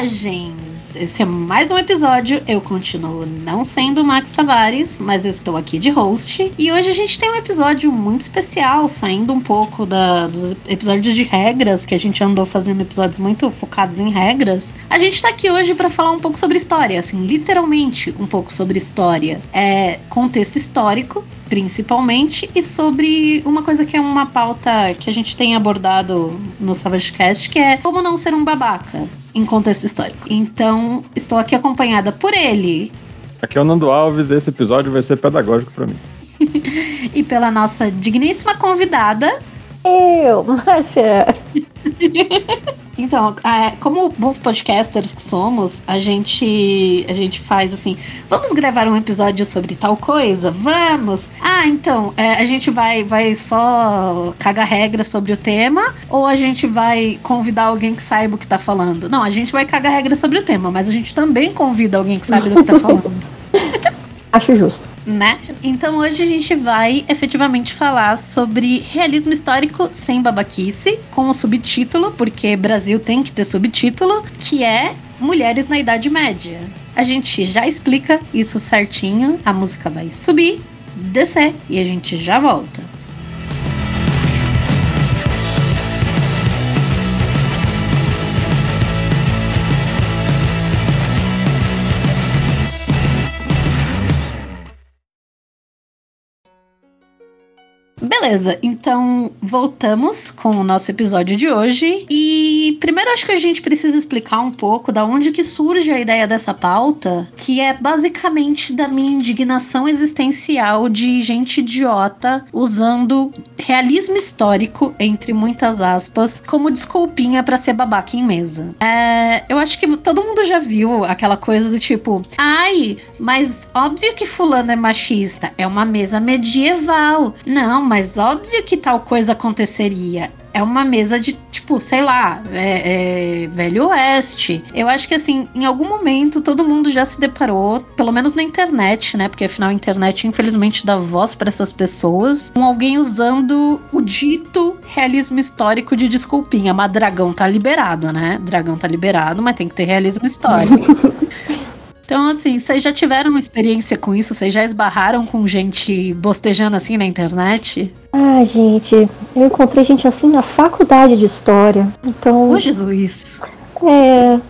selvagens! Esse é mais um episódio. Eu continuo não sendo Max Tavares, mas eu estou aqui de host. E hoje a gente tem um episódio muito especial, saindo um pouco da, dos episódios de regras, que a gente andou fazendo episódios muito focados em regras. A gente está aqui hoje para falar um pouco sobre história, assim, literalmente um pouco sobre história. É contexto histórico, principalmente, e sobre uma coisa que é uma pauta que a gente tem abordado no Savagecast, que é como não ser um babaca em contexto histórico. Então, estou aqui acompanhada por ele. Aqui é o Nando Alves, esse episódio vai ser pedagógico para mim. e pela nossa digníssima convidada. Eu, Márcia. Então, como bons podcasters que somos, a gente a gente faz assim, vamos gravar um episódio sobre tal coisa? Vamos! Ah, então, é, a gente vai, vai só cagar regra sobre o tema ou a gente vai convidar alguém que saiba o que tá falando? Não, a gente vai cagar regra sobre o tema, mas a gente também convida alguém que sabe do que tá falando. Acho justo né? Então hoje a gente vai efetivamente falar sobre realismo histórico sem babaquice, com o subtítulo, porque Brasil tem que ter subtítulo, que é Mulheres na Idade Média. A gente já explica isso certinho, a música vai subir, descer e a gente já volta. Beleza, então voltamos com o nosso episódio de hoje. E primeiro acho que a gente precisa explicar um pouco da onde que surge a ideia dessa pauta, que é basicamente da minha indignação existencial de gente idiota usando realismo histórico, entre muitas aspas, como desculpinha para ser babaca em mesa. É, eu acho que todo mundo já viu aquela coisa do tipo, ai, mas óbvio que fulano é machista, é uma mesa medieval. Não, mas óbvio que tal coisa aconteceria. É uma mesa de, tipo, sei lá, é, é, Velho Oeste. Eu acho que, assim, em algum momento todo mundo já se deparou, pelo menos na internet, né? Porque afinal a internet, infelizmente, dá voz para essas pessoas, com alguém usando o dito realismo histórico de desculpinha. Mas dragão tá liberado, né? Dragão tá liberado, mas tem que ter realismo histórico. Então, assim, vocês já tiveram experiência com isso? Vocês já esbarraram com gente bostejando assim na internet? Ah, gente, eu encontrei gente assim na faculdade de história. Então. Ô, Jesus! É.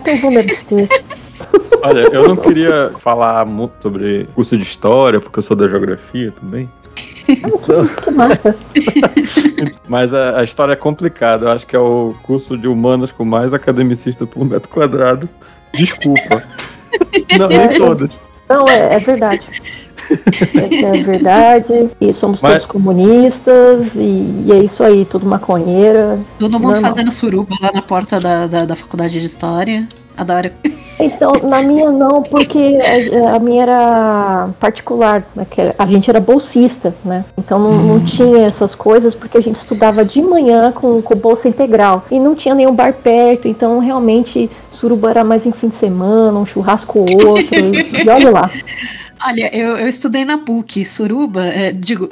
Então vou me abster. Olha, eu não queria falar muito sobre curso de história, porque eu sou da geografia também. Então... que massa. Mas a, a, história é complicada. Eu acho que é o curso de humanas com mais academicista por metro quadrado. Desculpa. Não, nem todas. Não, é, é verdade. É, é, verdade. E somos Mas... todos comunistas. E, e, é isso aí, tudo maconheira. Todo mundo normal. fazendo suruba lá na porta da, da, da faculdade de história. Adoro. Então, na minha não, porque a, a minha era particular, né, a gente era bolsista, né? Então não, não, hum. tinha essas coisas porque a gente estudava de manhã com, com bolsa integral e não tinha nenhum bar perto, então realmente suruba era mais em fim de semana, um churrasco ou outro, e, e olha lá. Olha, eu, eu estudei na PUC, suruba, é, digo.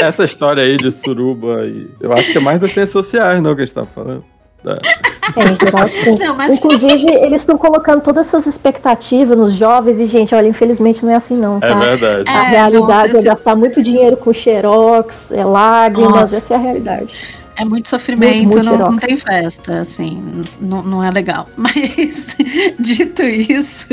essa história aí de suruba, eu acho que é mais das ciências sociais, não, que a gente tá falando. É, em geral, sim. Não, mas... Inclusive, eles estão colocando todas essas expectativas nos jovens e, gente, olha, infelizmente não é assim não, é tá? É verdade. A é, realidade não, é gastar muito dinheiro com xerox, é lágrimas, Nossa. essa é a realidade. É muito sofrimento, muito, muito não, não, tem festa, assim, não, não é legal. Mas, dito isso,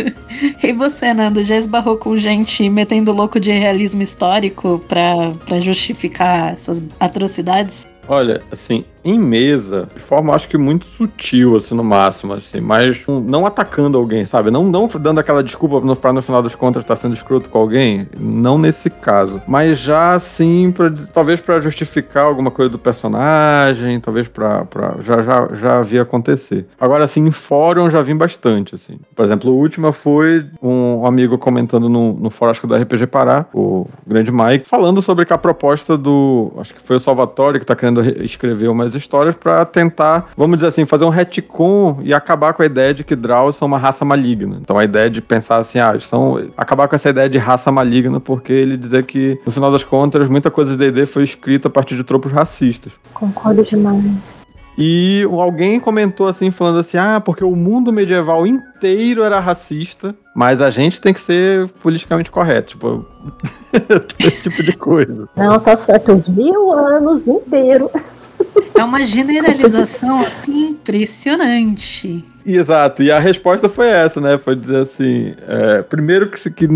e você, Nando, já esbarrou com gente metendo louco de realismo histórico para justificar essas atrocidades? Olha, assim, em mesa, de forma acho que muito sutil, assim, no máximo, assim, mas não atacando alguém, sabe? Não, não dando aquela desculpa no, pra no final das contas estar tá sendo escroto com alguém, não nesse caso. Mas já, assim, pra, talvez para justificar alguma coisa do personagem, talvez pra. pra já, já, já havia acontecer. Agora, assim, em fórum já vim bastante, assim. Por exemplo, a última foi um amigo comentando no, no fórum, acho que do RPG Pará, o grande Mike, falando sobre que a proposta do. Acho que foi o Salvatore que tá querendo escrever uma histórias para tentar, vamos dizer assim, fazer um retcon e acabar com a ideia de que Draws são uma raça maligna. Então a ideia de pensar assim, ah, são acabar com essa ideia de raça maligna, porque ele dizer que no final das contas muita coisa de D&D foi escrita a partir de tropos racistas. Concordo demais. E alguém comentou assim, falando assim: ah, porque o mundo medieval inteiro era racista, mas a gente tem que ser politicamente correto. Tipo, esse tipo de coisa. Não, tá certo, os mil anos inteiro. É uma generalização assim impressionante. Exato, e a resposta foi essa, né? Foi dizer assim: é, primeiro que, que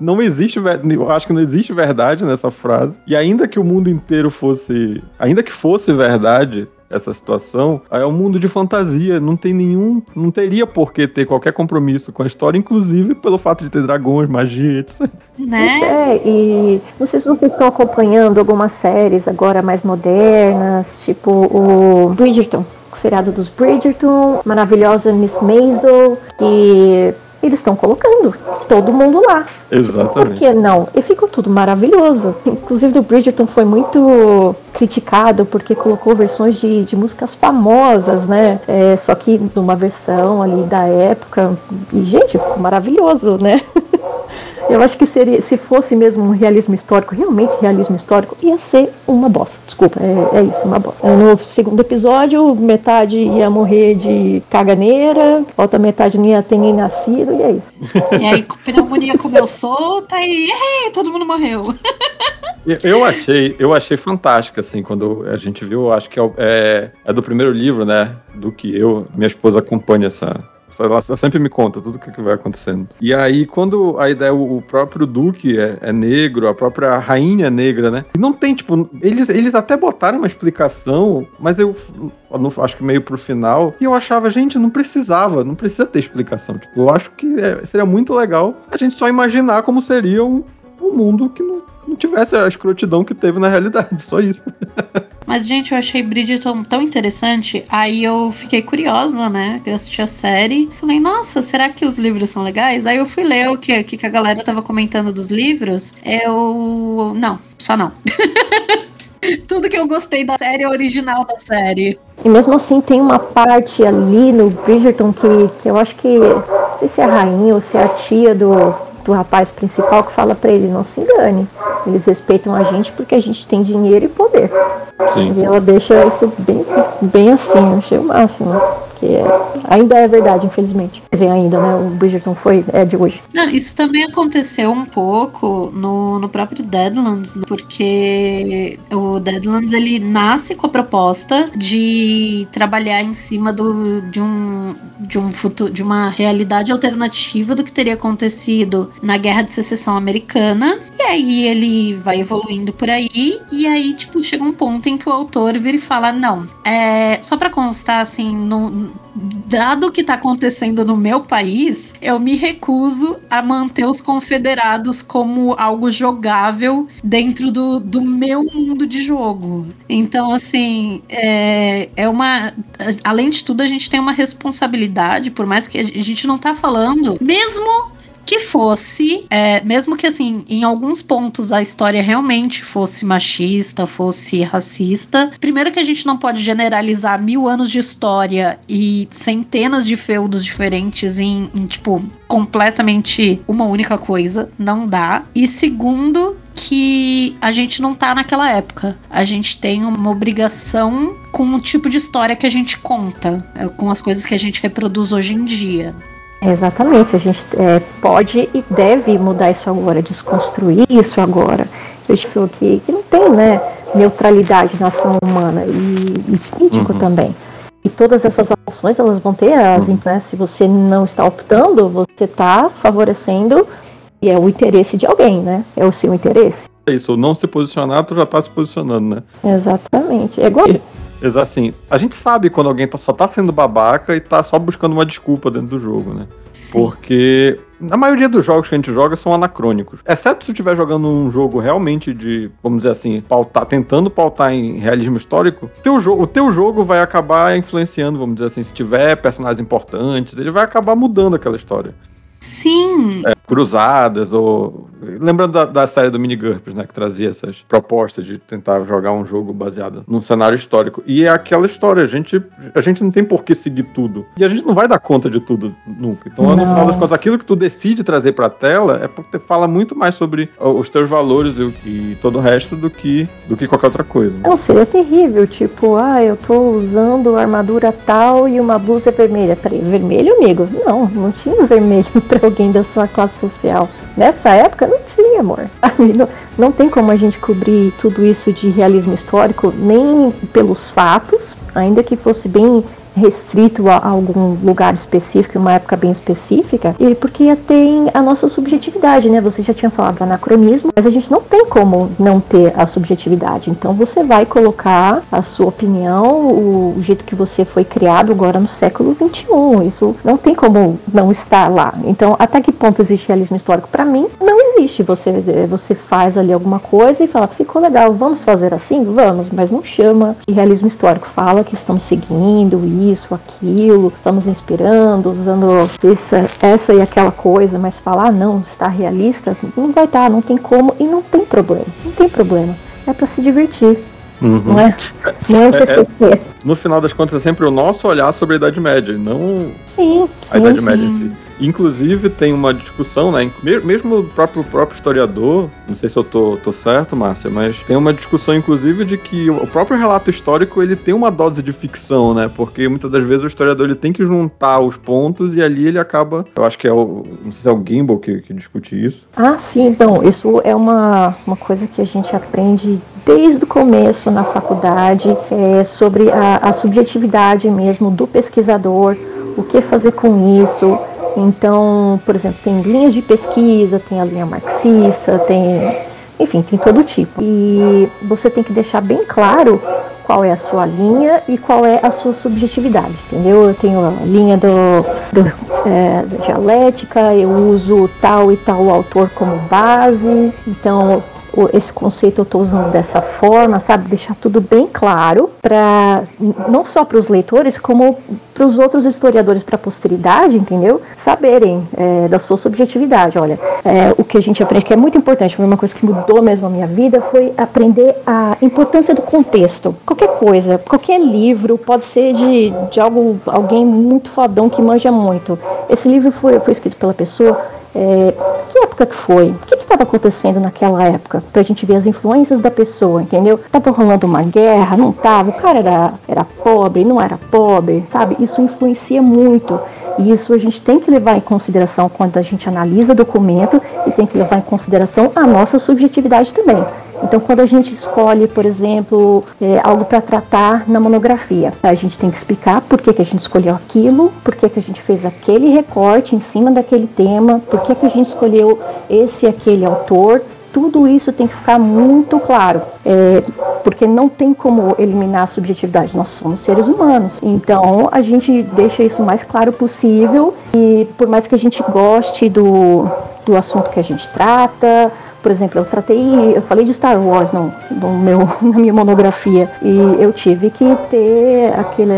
não existe, eu acho que não existe verdade nessa frase, e ainda que o mundo inteiro fosse, ainda que fosse verdade, essa situação, é um mundo de fantasia, não tem nenhum, não teria por que ter qualquer compromisso com a história, inclusive pelo fato de ter dragões, magia, etc. Né? É, e não sei se vocês estão acompanhando algumas séries agora mais modernas, tipo o Bridgerton, o seriado dos Bridgerton, maravilhosa Miss Maisel, e eles estão colocando todo mundo lá. Exatamente. Por que não? E ficou tudo maravilhoso. Inclusive o Bridgerton foi muito criticado porque colocou versões de, de músicas famosas, né? É, só que numa versão ali da época. E, gente, ficou maravilhoso, né? Eu acho que seria, se fosse mesmo um realismo histórico, realmente realismo histórico, ia ser uma bosta. Desculpa, é, é isso, uma bosta. No segundo episódio, metade ia morrer de caganeira, outra metade não ia ter nem nascido, e é isso. E aí, pneumonia comeu solta e todo mundo morreu. Eu achei, eu achei fantástico, assim, quando a gente viu, acho que é, é, é do primeiro livro, né? Do que eu, minha esposa acompanha essa, ela sempre me conta tudo o que, vai acontecendo. E aí, quando a ideia, o próprio Duque é, é, negro, a própria rainha é negra, né? Não tem, tipo, eles, eles até botaram uma explicação, mas eu, não, acho que meio pro final, e eu achava, gente, não precisava, não precisa ter explicação. Tipo, eu acho que é, seria muito legal a gente só imaginar como seria um, um mundo que não, não tivesse a escrotidão que teve na realidade, só isso. Mas, gente, eu achei Bridgerton tão interessante. Aí eu fiquei curiosa, né? Eu assisti a série. Falei, nossa, será que os livros são legais? Aí eu fui ler o que, que a galera tava comentando dos livros. Eu. Não, só não. Tudo que eu gostei da série é original da série. E mesmo assim tem uma parte ali no Bridgerton que, que eu acho que. Não sei se é a rainha ou se é a tia do, do rapaz principal que fala para ele: não se engane. Eles respeitam a gente porque a gente tem dinheiro e poder. Sim. E ela deixa isso bem, bem assim, achei o máximo que é, ainda é verdade, infelizmente. Quer dizer, ainda, né? O Bridgerton foi, é de hoje. Não, isso também aconteceu um pouco no, no próprio Deadlands, porque o Deadlands ele nasce com a proposta de trabalhar em cima do, de um de um futuro, de uma realidade alternativa do que teria acontecido na Guerra de Secessão Americana. Aí ele vai evoluindo por aí e aí tipo chega um ponto em que o autor vira e fala: "Não, é só para constar assim, no, dado o que está acontecendo no meu país, eu me recuso a manter os confederados como algo jogável dentro do, do meu mundo de jogo. Então, assim, é, é uma. Além de tudo, a gente tem uma responsabilidade, por mais que a gente não tá falando, mesmo que fosse, é, mesmo que assim, em alguns pontos a história realmente fosse machista, fosse racista, primeiro que a gente não pode generalizar mil anos de história e centenas de feudos diferentes em, em tipo, completamente uma única coisa, não dá. E segundo, que a gente não tá naquela época. A gente tem uma obrigação com o tipo de história que a gente conta, é, com as coisas que a gente reproduz hoje em dia. Exatamente, a gente é, pode e deve mudar isso agora, desconstruir isso agora. Eu acho que, que não tem né, neutralidade na ação humana e, e crítico uhum. também. E todas essas ações elas vão ter as uhum. né, se você não está optando, você está favorecendo e é o interesse de alguém, né? É o seu interesse. É isso, não se posicionar, tu já está se posicionando, né? Exatamente. É igual. Exato, assim, a gente sabe quando alguém tá, só tá sendo babaca e tá só buscando uma desculpa dentro do jogo, né? Sim. Porque a maioria dos jogos que a gente joga são anacrônicos. Exceto se estiver jogando um jogo realmente de, vamos dizer assim, pautar, tentando pautar em realismo histórico, teu jogo, o teu jogo vai acabar influenciando, vamos dizer assim, se tiver personagens importantes, ele vai acabar mudando aquela história. Sim. É, cruzadas, ou. Lembrando da, da série do Mini GURPS, né? Que trazia essas propostas de tentar jogar um jogo baseado num cenário histórico. E é aquela história, a gente, a gente não tem por que seguir tudo. E a gente não vai dar conta de tudo nunca. Então, não. no final das contas, aquilo que tu decide trazer pra tela é porque fala muito mais sobre os teus valores e, e todo o resto do que, do que qualquer outra coisa. Né? Não, seria terrível. Tipo, ah, eu tô usando armadura tal e uma blusa vermelha. Peraí, vermelho, amigo? Não, não tinha vermelho pra alguém da sua classe social. Nessa época não tinha, amor. Não, não tem como a gente cobrir tudo isso de realismo histórico, nem pelos fatos, ainda que fosse bem restrito a algum lugar específico, uma época bem específica, e porque tem a nossa subjetividade, né? Você já tinha falado do anacronismo, mas a gente não tem como não ter a subjetividade. Então você vai colocar a sua opinião, o, o jeito que você foi criado agora no século XXI. Isso não tem como não estar lá. Então, até que ponto existe realismo histórico? Para mim, não existe. Você, você faz ali alguma coisa e fala, ficou legal, vamos fazer assim? Vamos, mas não chama de realismo histórico. Fala que estamos seguindo isso, aquilo, estamos inspirando, usando essa, essa e aquela coisa, mas falar, ah, não, está realista, não vai estar, não tem como e não tem problema. Não tem problema. É para se divertir. Uhum. Não é? Não é o TCC. É, é, no final das contas, é sempre o nosso olhar sobre a Idade Média, não sim, sim, a Idade sim. Média em si. Inclusive, tem uma discussão, né? Mesmo o próprio, próprio historiador, não sei se eu tô, tô certo, Márcia, mas tem uma discussão, inclusive, de que o próprio relato histórico ele tem uma dose de ficção, né? Porque muitas das vezes o historiador ele tem que juntar os pontos e ali ele acaba. Eu acho que é o. Não sei se é o Gimbal que, que discute isso. Ah, sim, então, isso é uma, uma coisa que a gente aprende desde o começo na faculdade, é, sobre a, a subjetividade mesmo do pesquisador, o que fazer com isso então, por exemplo, tem linhas de pesquisa, tem a linha marxista, tem. Enfim, tem todo tipo. E você tem que deixar bem claro qual é a sua linha e qual é a sua subjetividade, entendeu? Eu tenho a linha do, do é, da dialética, eu uso tal e tal autor como base, então esse conceito eu estou usando dessa forma, sabe? Deixar tudo bem claro para não só para os leitores, como para os outros historiadores, para a posteridade, entendeu? Saberem é, da sua subjetividade. Olha, é, o que a gente aprende que é muito importante, foi uma coisa que mudou mesmo a minha vida, foi aprender a importância do contexto. Qualquer coisa, qualquer livro, pode ser de, de algo, alguém muito fodão que manja muito. Esse livro foi, foi escrito pela pessoa é, que época que foi? O que estava acontecendo naquela época? Pra gente ver as influências da pessoa, entendeu? Tava rolando uma guerra, não tava? O cara era, era pobre, não era pobre, sabe? Isso influencia muito. E isso a gente tem que levar em consideração quando a gente analisa documento e tem que levar em consideração a nossa subjetividade também. Então, quando a gente escolhe, por exemplo, é, algo para tratar na monografia, a gente tem que explicar por que, que a gente escolheu aquilo, por que, que a gente fez aquele recorte em cima daquele tema, por que, que a gente escolheu esse e aquele autor. Tudo isso tem que ficar muito claro, é, porque não tem como eliminar a subjetividade. Nós somos seres humanos, então a gente deixa isso o mais claro possível. E por mais que a gente goste do, do assunto que a gente trata, por exemplo, eu tratei, eu falei de Star Wars no, no meu, na minha monografia e eu tive que ter aquele,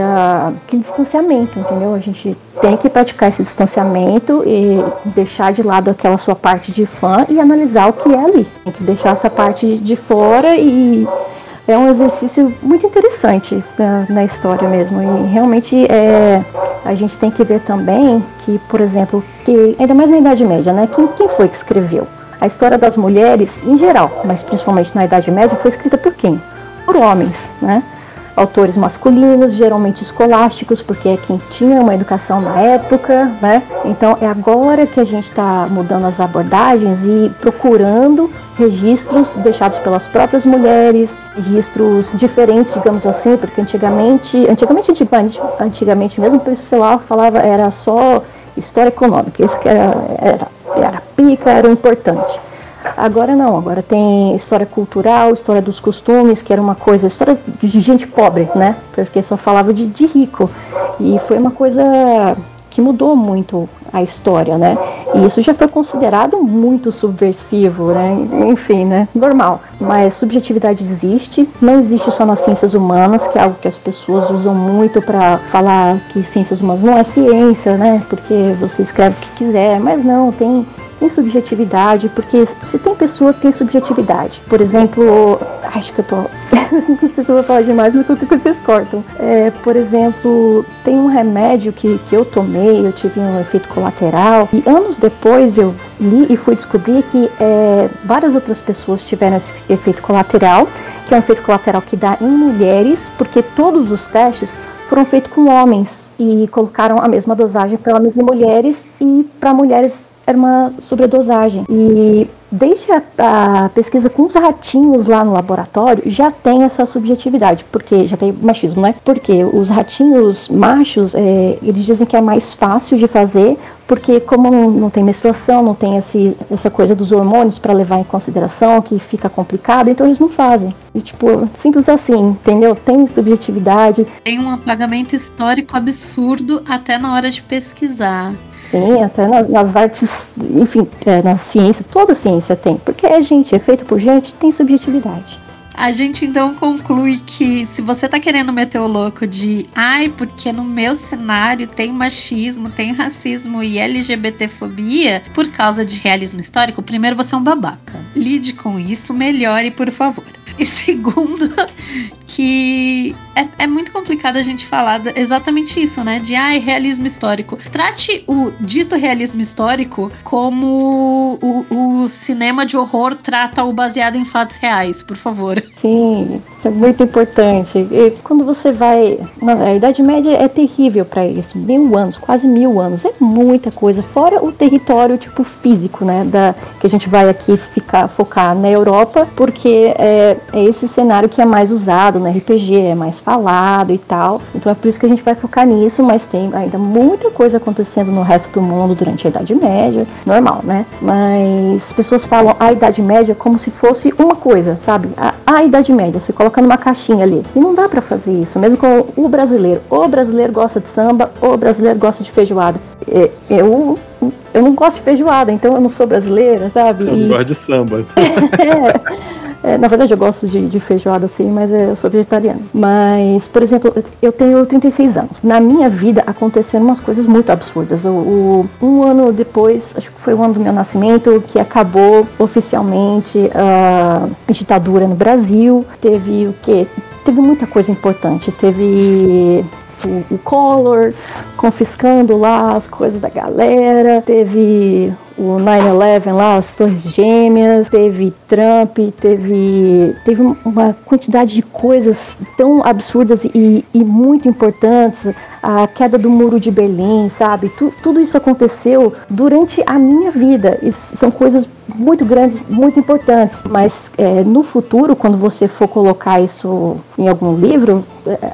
aquele distanciamento, entendeu? A gente tem que praticar esse distanciamento e deixar de lado aquela sua parte de fã e analisar o que é ali. Tem que deixar essa parte de fora e é um exercício muito interessante na, na, história mesmo. E realmente é, a gente tem que ver também que, por exemplo, que ainda mais na Idade Média, né? Quem, quem foi que escreveu? A história das mulheres, em geral, mas principalmente na Idade Média, foi escrita por quem? Por homens, né? Autores masculinos, geralmente escolásticos, porque é quem tinha uma educação na época, né? Então é agora que a gente está mudando as abordagens e procurando registros deixados pelas próprias mulheres, registros diferentes, digamos assim, porque antigamente, antigamente, antigamente, antigamente mesmo o pessoal falava era só história econômica, esse que era, era era pica, era importante. Agora não, agora tem história cultural, história dos costumes, que era uma coisa, história de gente pobre, né? Porque só falava de, de rico. E foi uma coisa que mudou muito a história, né? E isso já foi considerado muito subversivo, né? Enfim, né? Normal. Mas subjetividade existe, não existe só nas ciências humanas, que é algo que as pessoas usam muito para falar que ciências humanas não é ciência, né? Porque você escreve o que quiser, mas não, tem tem subjetividade, porque se tem pessoa, tem subjetividade. Por exemplo, acho que eu tô. não sei se eu vou falar demais, mas coisa vocês cortam. É, por exemplo, tem um remédio que, que eu tomei, eu tive um efeito colateral, e anos depois eu li e fui descobrir que é, várias outras pessoas tiveram esse efeito colateral, que é um efeito colateral que dá em mulheres, porque todos os testes foram feitos com homens e colocaram a mesma dosagem para homens e mulheres e para mulheres era uma sobredosagem. E desde a, a, pesquisa com os ratinhos lá no laboratório já tem essa subjetividade, porque já tem machismo, né? Porque os ratinhos machos, é, eles dizem que é mais fácil de fazer, porque como não, tem menstruação, não tem esse, essa coisa dos hormônios para levar em consideração, que fica complicado, então eles não fazem. E, tipo, simples assim, entendeu? Tem subjetividade. Tem um apagamento histórico absurdo até na hora de pesquisar. Tem, até nas, nas artes, enfim, é, na ciência, toda ciência tem. Porque é gente, é feito por gente, tem subjetividade. A gente então conclui que se você tá querendo meter o louco de ai, porque no meu cenário tem machismo, tem racismo e LGBTfobia por causa de realismo histórico, primeiro você é um babaca. Lide com isso, melhore, por favor. E segundo, que é, é, muito complicado a gente falar exatamente isso, né? De ah, realismo histórico. Trate o dito realismo histórico como o, o, cinema de horror trata o baseado em fatos reais, por favor. Sim, isso é muito importante. E quando você vai. A Idade Média é terrível para isso. Mil anos, quase mil anos. É muita coisa. Fora o território, tipo, físico, né? Da, que a gente vai aqui ficar, focar na Europa, porque é, é esse cenário que é mais usado no RPG, é mais falado e tal. Então é por isso que a gente vai focar nisso, mas tem ainda muita coisa acontecendo no resto do mundo durante a Idade Média, normal, né? Mas as pessoas falam a Idade Média como se fosse uma coisa, sabe? A, a Idade Média, você coloca numa caixinha ali. E não dá para fazer isso, mesmo com o brasileiro. O brasileiro gosta de samba, o brasileiro gosta de feijoada. Eu eu não gosto de feijoada, então eu não sou brasileira, sabe? Eu e... gosto de samba. é. É, na verdade, eu gosto de, de feijoada, assim, mas eu sou vegetariana. Mas, por exemplo, eu tenho 36 anos. Na minha vida aconteceram umas coisas muito absurdas. O, o, um ano depois, acho que foi o ano do meu nascimento, que acabou oficialmente a ditadura no Brasil. Teve o quê? Teve muita coisa importante. Teve o, o Collor confiscando lá as coisas da galera. Teve o 9-11 lá, as Torres Gêmeas, teve Trump, teve, teve uma quantidade de coisas tão absurdas e, e muito importantes. A queda do muro de Berlim, sabe? Tu, tudo isso aconteceu durante a minha vida. E são coisas muito grandes, muito importantes. Mas é, no futuro, quando você for colocar isso em algum livro,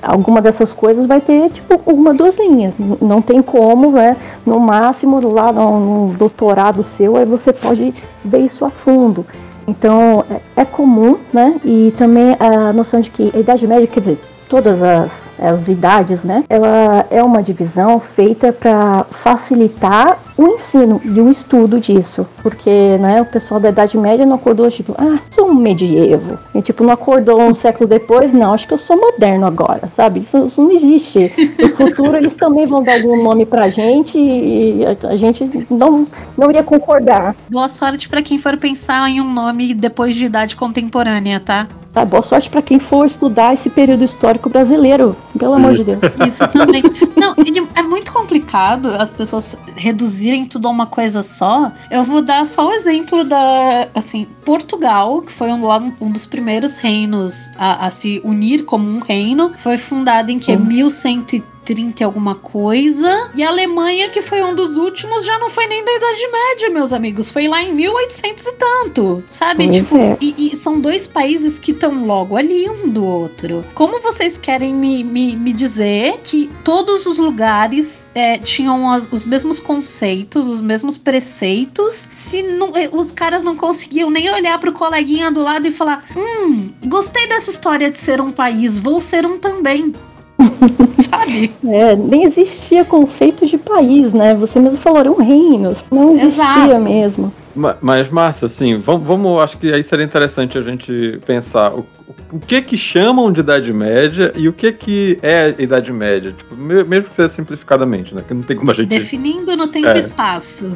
alguma dessas coisas vai ter tipo uma duas linhas. Não tem como, né? No máximo, lá no, no doutorado seu, aí você pode ver isso a fundo. Então é, é comum, né? E também a noção de que a Idade Média, quer dizer, todas as, as idades, né? Ela é uma divisão feita para facilitar o ensino e o estudo disso, porque, né, o pessoal da Idade Média não acordou tipo, ah, sou um medievo, e tipo não acordou um século depois, não, acho que eu sou moderno agora, sabe? Isso, isso não existe. No futuro eles também vão dar algum nome pra gente e a, a gente não não iria concordar. Boa sorte para quem for pensar em um nome depois de idade contemporânea, tá? Tá, boa sorte para quem for estudar esse período histórico brasileiro, pelo amor de Deus. Isso também. Não, é muito complicado as pessoas reduzirem tudo a uma coisa só. Eu vou dar só o exemplo da, assim, Portugal, que foi um, um dos primeiros reinos a, a, se unir como um reino, foi fundado em que? Uhum. 1130 30 e alguma coisa. E a Alemanha, que foi um dos últimos, já não foi nem da Idade Média, meus amigos. Foi lá em 1800 e tanto. Sabe? Pois tipo, é. e, e, são dois países que estão logo ali um do outro. Como vocês querem me, me, me dizer que todos os lugares é, tinham as, os mesmos conceitos, os mesmos preceitos, se não, eh, os caras não conseguiam nem olhar pro coleguinha do lado e falar: Hum, gostei dessa história de ser um país, vou ser um também. Sabe? É, nem existia conceito de país, né? Você mesmo falou, eram reinos. Não existia Exato. mesmo. Mas, Márcia, assim, vamos, vamos, acho que aí seria interessante a gente pensar o, o que que chamam de Idade Média e o que que é Idade Média. Tipo, mesmo que seja simplificadamente, né? Que não tem como a gente. Definindo no tempo é. e espaço.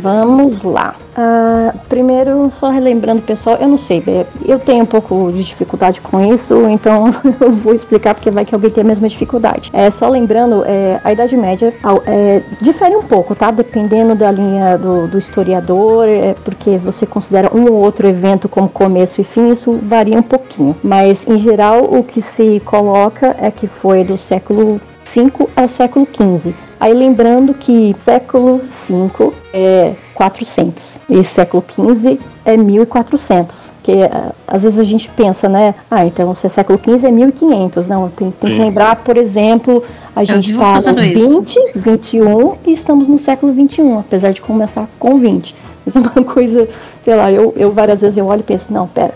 Vamos lá. Uh, primeiro, só relembrando, pessoal, eu não sei, eu tenho um pouco de dificuldade com isso, então eu vou explicar porque vai que alguém tem a mesma dificuldade. É só lembrando, é, a Idade Média é, difere um pouco, tá? Dependendo da linha do, do historiador, é porque você considera um ou outro evento como começo e fim, isso varia um pouquinho. Mas em geral, o que se coloca é que foi do século 5 ao século 15. Aí lembrando que século 5 é 400 e século 15 é 1400. Que é, às vezes a gente pensa, né? Ah, então se é século 15 é 1500. Não, tem, tem que lembrar, por exemplo, a gente está no 20, isso. 21 e estamos no século 21, apesar de começar com 20. Isso é uma coisa, sei lá, eu, eu várias vezes eu olho e penso, não, pera.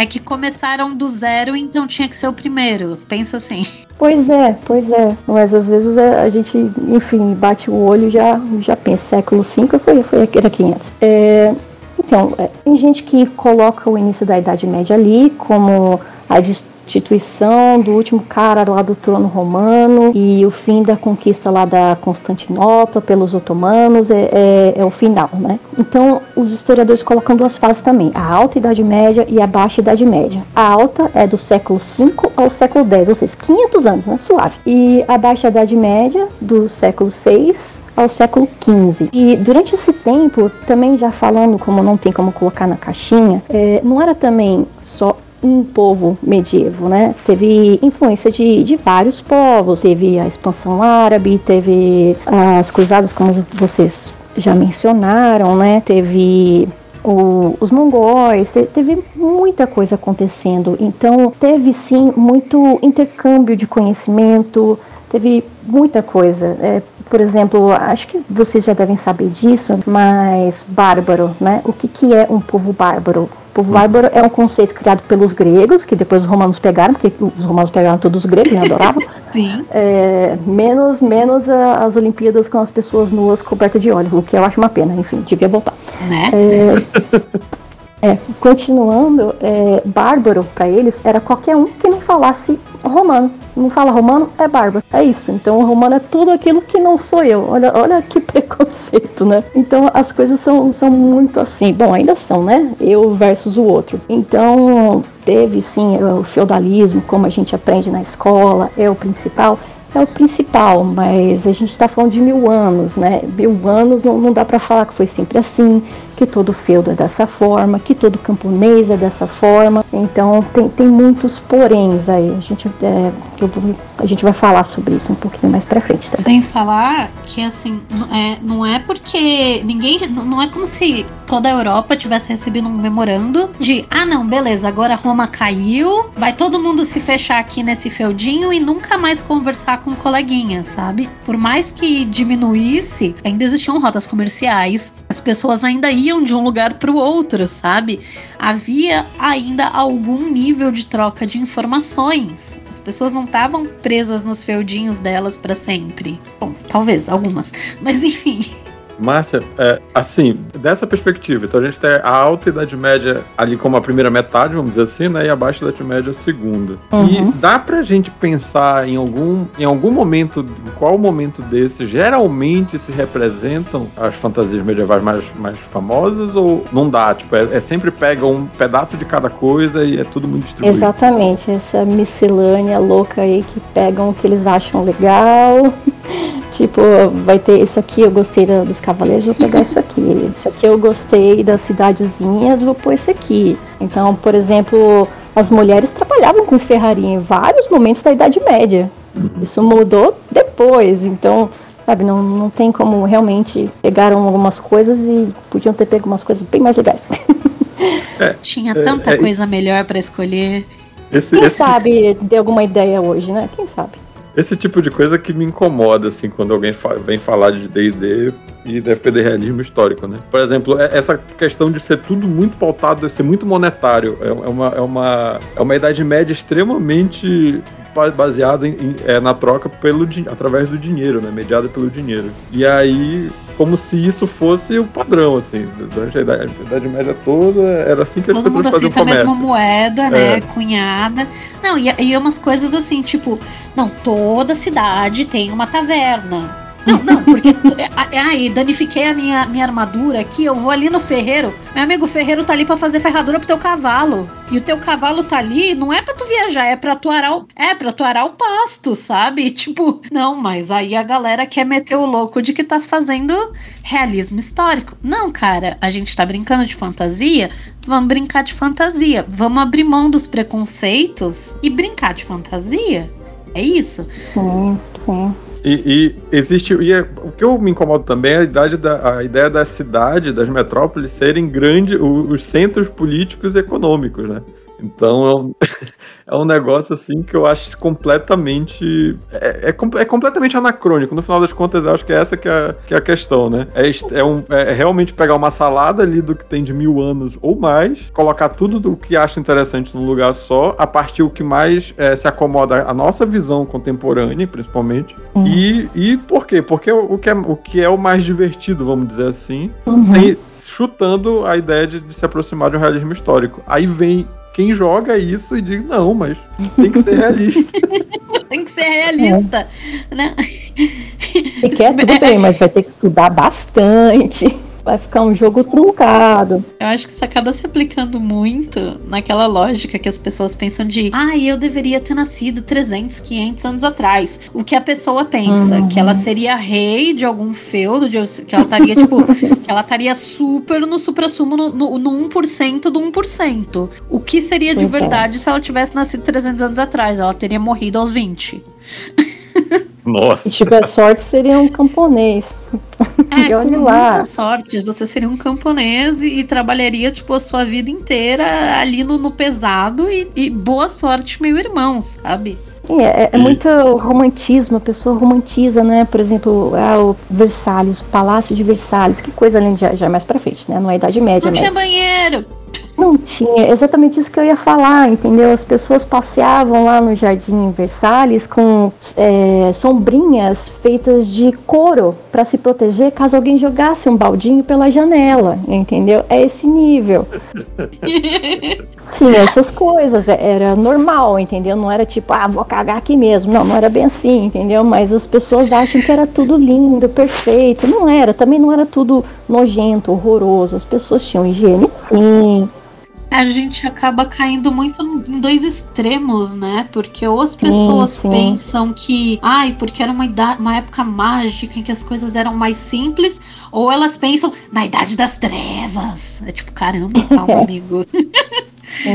É que começaram do zero, então tinha que ser o primeiro. Pensa assim. Pois é, pois é. Mas às vezes a gente, enfim, bate o olho e já, já pensa. Século V foi, foi era 500. É, então, é, tem gente que coloca o início da Idade Média ali como a destituição do último cara lá do trono romano e o fim da conquista lá da Constantinopla pelos otomanos é, é, é, o final, né? Então, os historiadores colocam duas fases também, a Alta Idade Média e a Baixa Idade Média. A alta é do século V ao século X, ou seja, 500 anos, né? Suave. E a Baixa Idade Média, do século VI ao século XV. E durante esse tempo, também já falando, como não tem como colocar na caixinha, é, não era também só um povo medievo, né? Teve influência de, de vários povos, teve a expansão árabe, teve as cruzadas, como vocês já mencionaram, né? Teve o, os mongóis, teve muita coisa acontecendo. Então, teve sim muito intercâmbio de conhecimento, teve muita coisa. É, por exemplo, acho que vocês já devem saber disso, mas bárbaro, né? O que, que é um povo bárbaro? O povo bárbaro é um conceito criado pelos gregos, que depois os romanos pegaram, porque os romanos pegaram todos os gregos, né? adoravam. Sim. É, menos menos a, as Olimpíadas com as pessoas nuas cobertas de óleo, o que eu acho uma pena, enfim, devia voltar. Né? É, é, continuando, é, bárbaro para eles era qualquer um que não falasse romano não fala romano, é bárbaro. É isso. Então o romano é tudo aquilo que não sou eu. Olha, olha que preconceito, né? Então as coisas são, são muito assim. Bom, ainda são, né? Eu versus o outro. Então teve sim o feudalismo, como a gente aprende na escola, é o principal é o principal, mas a gente está falando de mil anos, né? Mil anos não, não dá para falar que foi sempre assim, que todo feudo é dessa forma, que todo camponês é dessa forma. Então tem, tem muitos poréns aí. A gente, é, vou, a gente vai falar sobre isso um pouquinho mais para frente. Tá? Sem falar que assim, é, não é porque ninguém. Não é como se toda a Europa tivesse recebido um memorando de ah não, beleza, agora Roma caiu, vai todo mundo se fechar aqui nesse feudinho e nunca mais conversar com coleguinha, sabe? Por mais que diminuísse, ainda existiam rotas comerciais, as pessoas ainda iam de um lugar para o outro, sabe? Havia ainda algum nível de troca de informações. As pessoas não estavam presas nos feudinhos delas para sempre. Bom, talvez algumas, mas enfim. Márcia, é, assim, dessa perspectiva, então a gente tem a alta Idade Média ali como a primeira metade, vamos dizer assim, né? E a baixa Idade Média a segunda. Uhum. E dá pra gente pensar em algum, em algum momento, em qual momento desse geralmente se representam as fantasias medievais mais, mais famosas ou não dá? Tipo, é, é sempre pega um pedaço de cada coisa e é tudo muito distribuído. Exatamente, essa miscelânea louca aí que pegam o que eles acham legal. tipo, vai ter isso aqui, eu gostei dos cavaleiros, vou pegar isso aqui. Isso aqui eu gostei das cidadezinhas, vou pôr esse aqui. Então, por exemplo, as mulheres trabalhavam com ferraria em vários momentos da Idade Média. Isso mudou depois, então, sabe, não, não tem como realmente pegaram algumas coisas e podiam ter pego umas coisas bem mais legais. É, Tinha tanta é, é, coisa melhor para escolher. Esse, Quem esse... sabe de alguma ideia hoje, né? Quem sabe? Esse tipo de coisa que me incomoda, assim, quando alguém fa vem falar de D&D e deve de realismo histórico, né? Por exemplo, é, essa questão de ser tudo muito pautado, de ser muito monetário, é, é uma, é, uma, é uma idade média extremamente baseado em, em, é, na troca pelo, através do dinheiro, né? Mediada pelo dinheiro. E aí, como se isso fosse o padrão, assim, durante a Idade, a idade Média toda, era assim que as Todo pessoas mundo faziam aceita a comércio. mesma moeda, né? É. Cunhada. Não, e, e umas coisas assim, tipo, não, toda cidade tem uma taverna. Não, não, porque. Ai, danifiquei a minha, minha armadura aqui, eu vou ali no ferreiro. Meu amigo, o ferreiro tá ali pra fazer ferradura pro teu cavalo. E o teu cavalo tá ali, não é pra tu viajar, é pra tu arar o, é pra tu arar o pasto, sabe? Tipo, não, mas aí a galera quer meter o louco de que tá fazendo realismo histórico. Não, cara, a gente tá brincando de fantasia, vamos brincar de fantasia. Vamos abrir mão dos preconceitos e brincar de fantasia. É isso. Sim, sim. E, e existe. E é- o que eu me incomodo também é a, idade da, a ideia da cidade, das metrópoles, serem grandes, os centros políticos e econômicos, né? Então é um, é um negócio assim que eu acho completamente. É, é, é completamente anacrônico. No final das contas, eu acho que é essa que é, a- que é a questão, né? É, é, um- é realmente pegar uma salada ali do que tem de mil anos ou mais, colocar tudo do que acha interessante num lugar só, a partir o que mais é, se acomoda à nossa visão contemporânea, principalmente. E, e por quê? Porque o, o que é, o que é o mais divertido, vamos dizer assim, Uhum. sem- chutando a ideia de, de se aproximar de um realismo histórico. Aí vem quem joga isso e diz, não, mas tem que ser realista. Tem que ser realista. Né? E quer, tudo bem, mas vai ter que estudar bastante. Vai ficar um jogo truncado. Eu acho que isso acaba se aplicando muito naquela lógica que as pessoas pensam de ah, eu deveria ter nascido 300, 500 anos atrás. O que a pessoa pensa, Uhum. que ela seria rei de algum feudo, de, que ela estaria, tipo, que ela estaria super no supra-sumo, no, no, no 1% do 1%. O que seria de Pois é. verdade se ela tivesse nascido 300 anos atrás? Ela teria morrido aos 20. Nossa. Se tiver sorte, seria um camponês. É, E olha com lá. muita sorte. Você seria um camponês e, e trabalharia, tipo, a sua vida inteira ali no, no pesado e, e boa sorte, meu irmão, sabe? É, é, é E- muito romantismo, a pessoa romantiza, né? Por exemplo, ah, o Versalhes, o Palácio de Versalhes, que coisa além já, já é mais pra frente, né? Não é Idade Média, Não mas. tinha banheiro. Não tinha, exatamente isso que eu ia falar, entendeu? As pessoas passeavam lá no Jardim Versalhes com é, sombrinhas feitas de couro para se proteger caso alguém jogasse um baldinho pela janela, entendeu? É esse nível. Tinha essas coisas, é- era normal, entendeu? Não era tipo, ah, vou cagar aqui mesmo. Não, não era bem assim, entendeu? Mas as pessoas acham que era tudo lindo, perfeito. Não era, também não era tudo nojento, horroroso. As pessoas tinham higiene sim. A gente acaba caindo muito em dois extremos, né? Porque ou as pessoas sim. pensam que, ai, porque era uma, idade, uma época mágica em que as coisas eram mais simples, ou elas pensam na idade das trevas. É tipo, caramba, calma, amigo.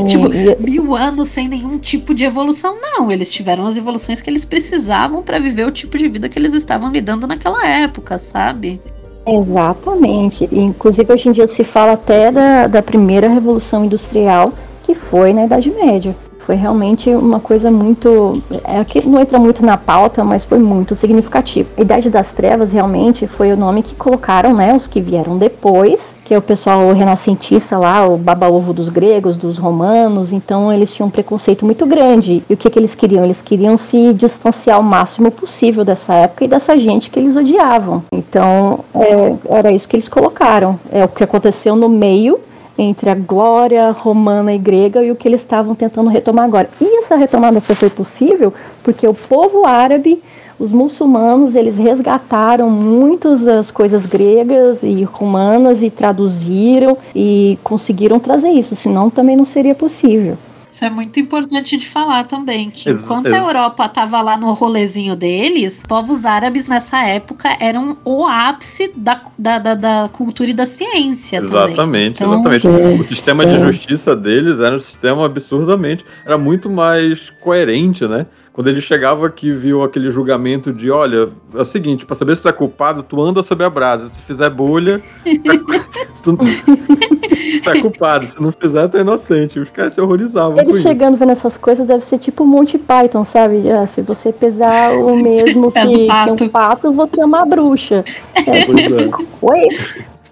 Tipo, E- mil anos sem nenhum tipo de evolução. Não, eles tiveram as evoluções que eles precisavam pra viver o tipo de vida que eles estavam lidando naquela época, sabe? Exatamente. Inclusive, hoje em dia se fala até da, da primeira revolução industrial, que foi na Idade Média. Foi realmente uma coisa muito. É que não entra muito na pauta, mas foi muito significativo. A Idade das Trevas realmente foi o nome que colocaram, né? Os que vieram depois, que é o pessoal renascentista lá, o baba-ovo dos gregos, dos romanos. Então, eles tinham um preconceito muito grande. E o que, que eles queriam? Eles queriam se distanciar o máximo possível dessa época e dessa gente que eles odiavam. Então, é, era isso que eles colocaram. É o que aconteceu no meio entre a glória romana e grega e o que eles estavam tentando retomar agora. E essa retomada só foi possível porque o povo árabe, os muçulmanos, eles resgataram muitas das coisas gregas e romanas e traduziram e conseguiram trazer isso, senão também não seria possível. Isso é muito importante de falar também, que Ex- enquanto a Europa tava lá no rolezinho deles, povos árabes nessa época eram o ápice da, da, da, da cultura e da ciência também. Exatamente, Então, exatamente. é, O sistema de sim. justiça deles era um sistema absurdamente. Era muito mais coerente, né? Quando ele chegava aqui e viu aquele julgamento de: olha, é o seguinte, pra saber se tu é culpado, tu anda sobre a brasa. Se fizer bolha, tu, tu é culpado. Se não fizer, tu é inocente. Os caras se horrorizavam com Eles isso. chegando vendo essas coisas deve ser tipo Monty Python, sabe? Ah, se você pesar o mesmo que, que um pato, você é uma bruxa. É, Pois é. Oi?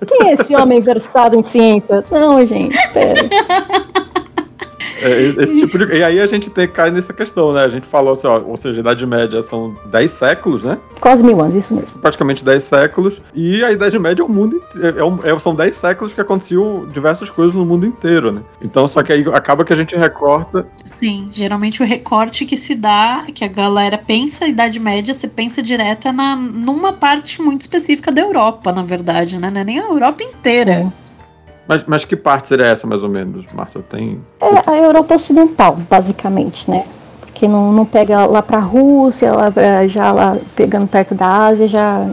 Quem é esse homem versado em ciência? Não, gente, pera. É, esse tipo de... E aí a gente tem cair nessa questão, né? A gente falou assim, ó, ou seja, a Idade Média são 10 séculos, né? Quase mil anos, isso mesmo. Praticamente 10 séculos. E a Idade Média é o mundo inteiro. É, é, são 10 séculos que aconteciam diversas coisas no mundo inteiro, né? Então, só que aí acaba que a gente recorta. Sim, geralmente o recorte que se dá, que a galera pensa a Idade Média, se pensa direto é na, numa parte muito específica da Europa, na verdade, né? Não é nem a Europa inteira. É. Mas, mas que parte seria essa, mais ou menos, Márcia? Tem. É a Europa Ocidental, basicamente, né? Porque não, não pega lá pra Rússia, lá pra, já lá pegando perto da Ásia, já,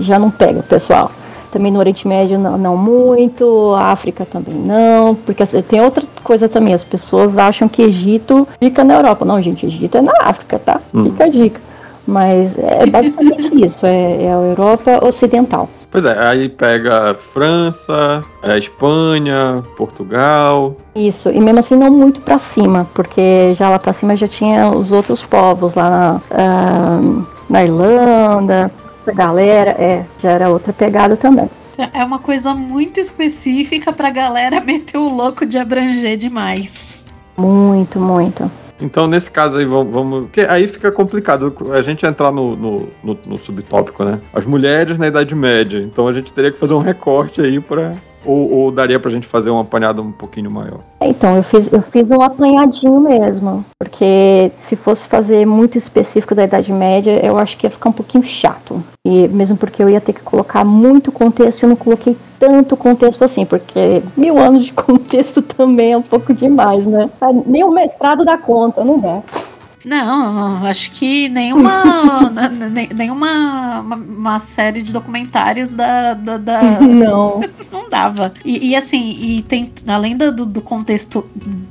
já não pega o pessoal. Também no Oriente Médio não, não muito, África também não, porque tem outra coisa também, as pessoas acham que Egito fica na Europa. Não, gente, Egito é na África, tá? Hum. Fica a dica. Mas é basicamente isso, é, é a Europa Ocidental. Pois é, aí pega França, é, Espanha, Portugal. Isso, e mesmo assim não muito para cima, porque já lá para cima já tinha os outros povos lá na, uh, na Irlanda, a galera, é, já era outra pegada também. É uma coisa muito específica pra galera meter o louco de abranger demais. Muito, muito. Então, nesse caso aí, vamos. vamos porque aí fica complicado a gente entrar no, no, no, no subtópico, né? As mulheres na Idade Média. Então a gente teria que fazer um recorte aí para ou, ou, daria pra gente fazer um apanhado um pouquinho maior? Então, eu fiz, eu fiz um apanhadinho mesmo. Porque se fosse fazer muito específico da Idade Média, eu acho que ia ficar um pouquinho chato. E mesmo porque eu ia ter que colocar muito contexto, eu não coloquei tanto contexto assim, porque mil anos de contexto também é um pouco demais, né? Nem o mestrado dá conta, não dá. Não, acho que nenhuma, nenhuma uma, uma, série de documentários da. da, da... Não. não dava. E, e, assim, e tem, além do, do contexto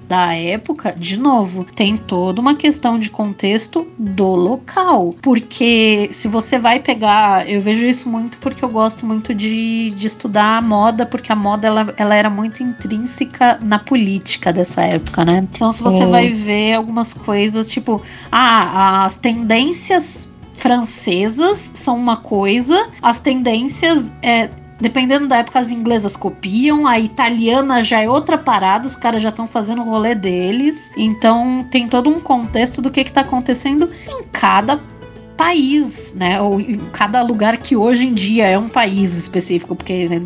da época, de novo, tem toda uma questão de contexto do local. Porque se você vai pegar. Eu vejo isso muito porque eu gosto muito de, de estudar a moda, porque a moda ela, ela era muito intrínseca na política dessa época, né? Então, se você vai ver algumas coisas, tipo, ah, as tendências francesas são uma coisa, as tendências é, Dependendo da época, as inglesas copiam, a italiana já é outra parada, os caras já estão fazendo o rolê deles. Então tem todo um contexto do que está acontecendo em cada país, né? Ou em cada lugar que hoje em dia é um país específico, porque né,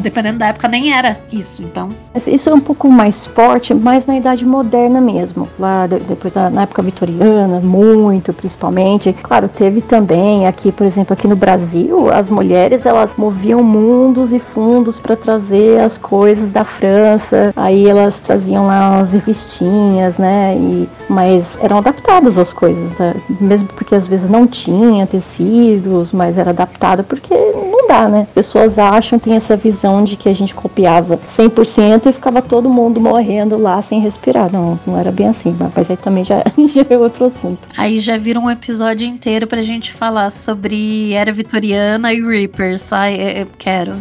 dependendo da época nem era isso, então. Isso é um pouco mais forte, mas na idade moderna mesmo, lá depois na época vitoriana, muito principalmente. Claro, teve também aqui, por exemplo, aqui no Brasil, as mulheres elas moviam mundos e fundos para trazer as coisas da França. Aí elas traziam lá as revistinhas, né? E mas eram adaptadas as coisas, né? mesmo porque às vezes não tinha tecidos, mas era adaptado porque não dá, né? Pessoas acham, tem essa visão de que a gente copiava 100% e ficava todo mundo morrendo lá sem respirar. Não, não era bem assim, mas aí também já, já é outro assunto. Aí já vira um episódio inteiro pra gente falar sobre era vitoriana e Reapers. Ai, eu quero.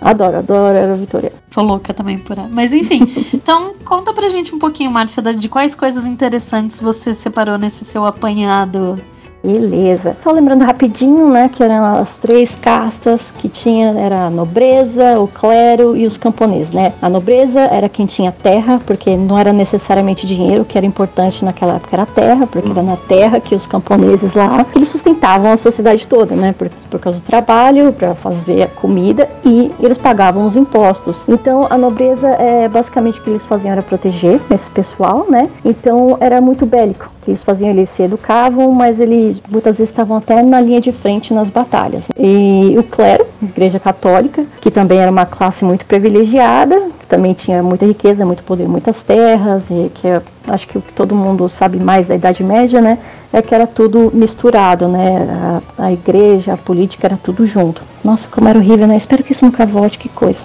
Adoro, adoro era Vitória. Sou louca também por ela. Mas enfim, então conta pra gente um pouquinho, Márcia, de quais coisas interessantes você separou nesse seu apanhado Beleza. Só lembrando rapidinho, né, que eram as três castas que tinha, era a nobreza, o clero e os camponeses, né? A nobreza era quem tinha terra, porque não era necessariamente dinheiro, que era importante naquela época era a terra, porque era na terra que os camponeses lá, eles sustentavam a sociedade toda, né? Por, por causa do trabalho, para fazer a comida e eles pagavam os impostos. Então, a nobreza, é basicamente o que eles faziam era proteger esse pessoal, né? Então, era muito bélico. Eles faziam, eles se educavam, mas eles muitas vezes estavam até na linha de frente nas batalhas. E o clero, igreja católica, que também era uma classe muito privilegiada, que também tinha muita riqueza, muito poder, muitas terras, e que é, acho que o que todo mundo sabe mais da Idade Média, né, é que era tudo misturado, né, a, a igreja, a política, era tudo junto. Nossa, como era horrível, né, espero que isso nunca volte, que coisa.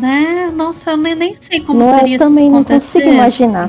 Né? Nossa, eu nem, nem sei como não, seria eu também não consigo imaginar.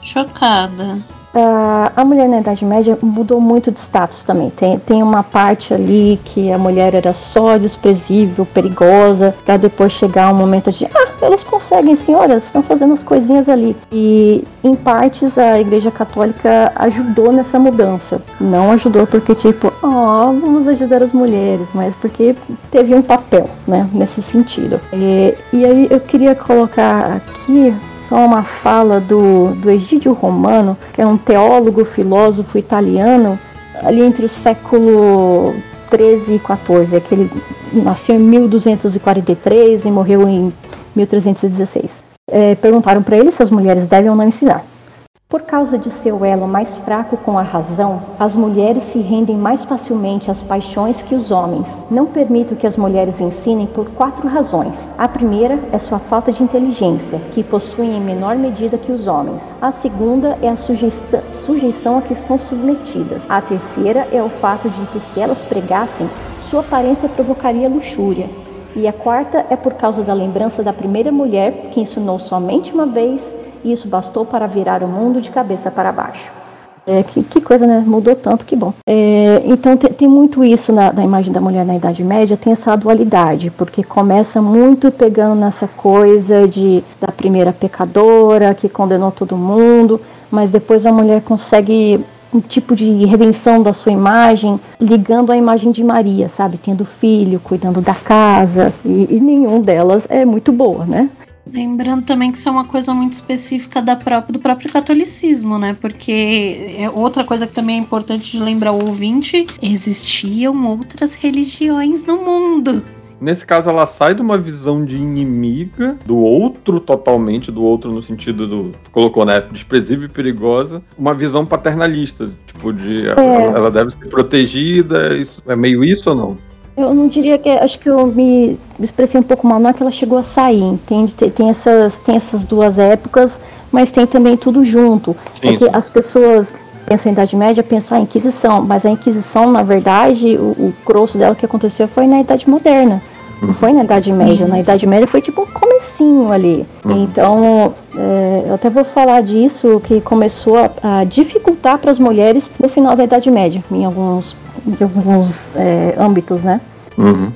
Chocada. Uh, a mulher na Idade Média mudou muito de status também. Tem, tem uma parte ali que a mulher era só desprezível, perigosa, para depois chegar um momento de, ah, elas conseguem, senhoras, estão fazendo as coisinhas ali. E em partes a Igreja Católica ajudou nessa mudança. Não ajudou porque, tipo, ó, oh, vamos ajudar as mulheres, mas porque teve um papel, né, nesse sentido. E, e aí eu queria colocar aqui só só uma fala do, do Egídio Romano, que é um teólogo, filósofo italiano, ali entre o século 13 e 14, é que ele nasceu em 1243 e morreu em 1316. É, perguntaram para ele se as mulheres devem ou não ensinar. Por causa de seu elo mais fraco com a razão, as mulheres se rendem mais facilmente às paixões que os homens. Não permito que as mulheres ensinem por quatro razões. A primeira é sua falta de inteligência, que possuem em menor medida que os homens. A segunda é a sujeição a que estão submetidas. A terceira é o fato de que, se elas pregassem, sua aparência provocaria luxúria. E a quarta é por causa da lembrança da primeira mulher que ensinou somente uma vez isso bastou para virar o mundo de cabeça para baixo. É, que, que, coisa, né? Mudou tanto, que bom. É, então tem, tem, muito isso na, na, imagem da mulher na Idade Média, tem essa dualidade, porque começa muito pegando nessa coisa de da primeira pecadora que condenou todo mundo, mas depois a mulher consegue um tipo de redenção da sua imagem, ligando a imagem de Maria, sabe? Tendo filho, cuidando da casa, e, e nenhum delas é muito boa, né? Lembrando também que isso é uma coisa muito específica da própria, do próprio catolicismo, né? Porque é outra coisa que também é importante de lembrar o ouvinte: existiam outras religiões no mundo. Nesse caso, ela sai de uma visão de inimiga do outro, totalmente do outro, no sentido do. Colocou, né? Desprezível e perigosa. Uma visão paternalista. Tipo, de. É. Ela, ela deve ser protegida. Isso, é meio isso ou não? Eu não diria que. Acho que eu me expressei um pouco mal. Não é que ela chegou a sair, entende? Tem, essas, tem essas duas épocas, mas tem também tudo junto. Sim, é que as pessoas pensam em Idade Média, pensam a Inquisição, mas a Inquisição, na verdade, o, o grosso dela que aconteceu foi na Idade Moderna. Não foi na Idade Média. Na Idade Média foi tipo um comecinho ali. Uhum. Então, é, eu até vou falar disso, que começou a, a dificultar para as mulheres no final da Idade Média, em alguns de alguns é, âmbitos, né? Uhum.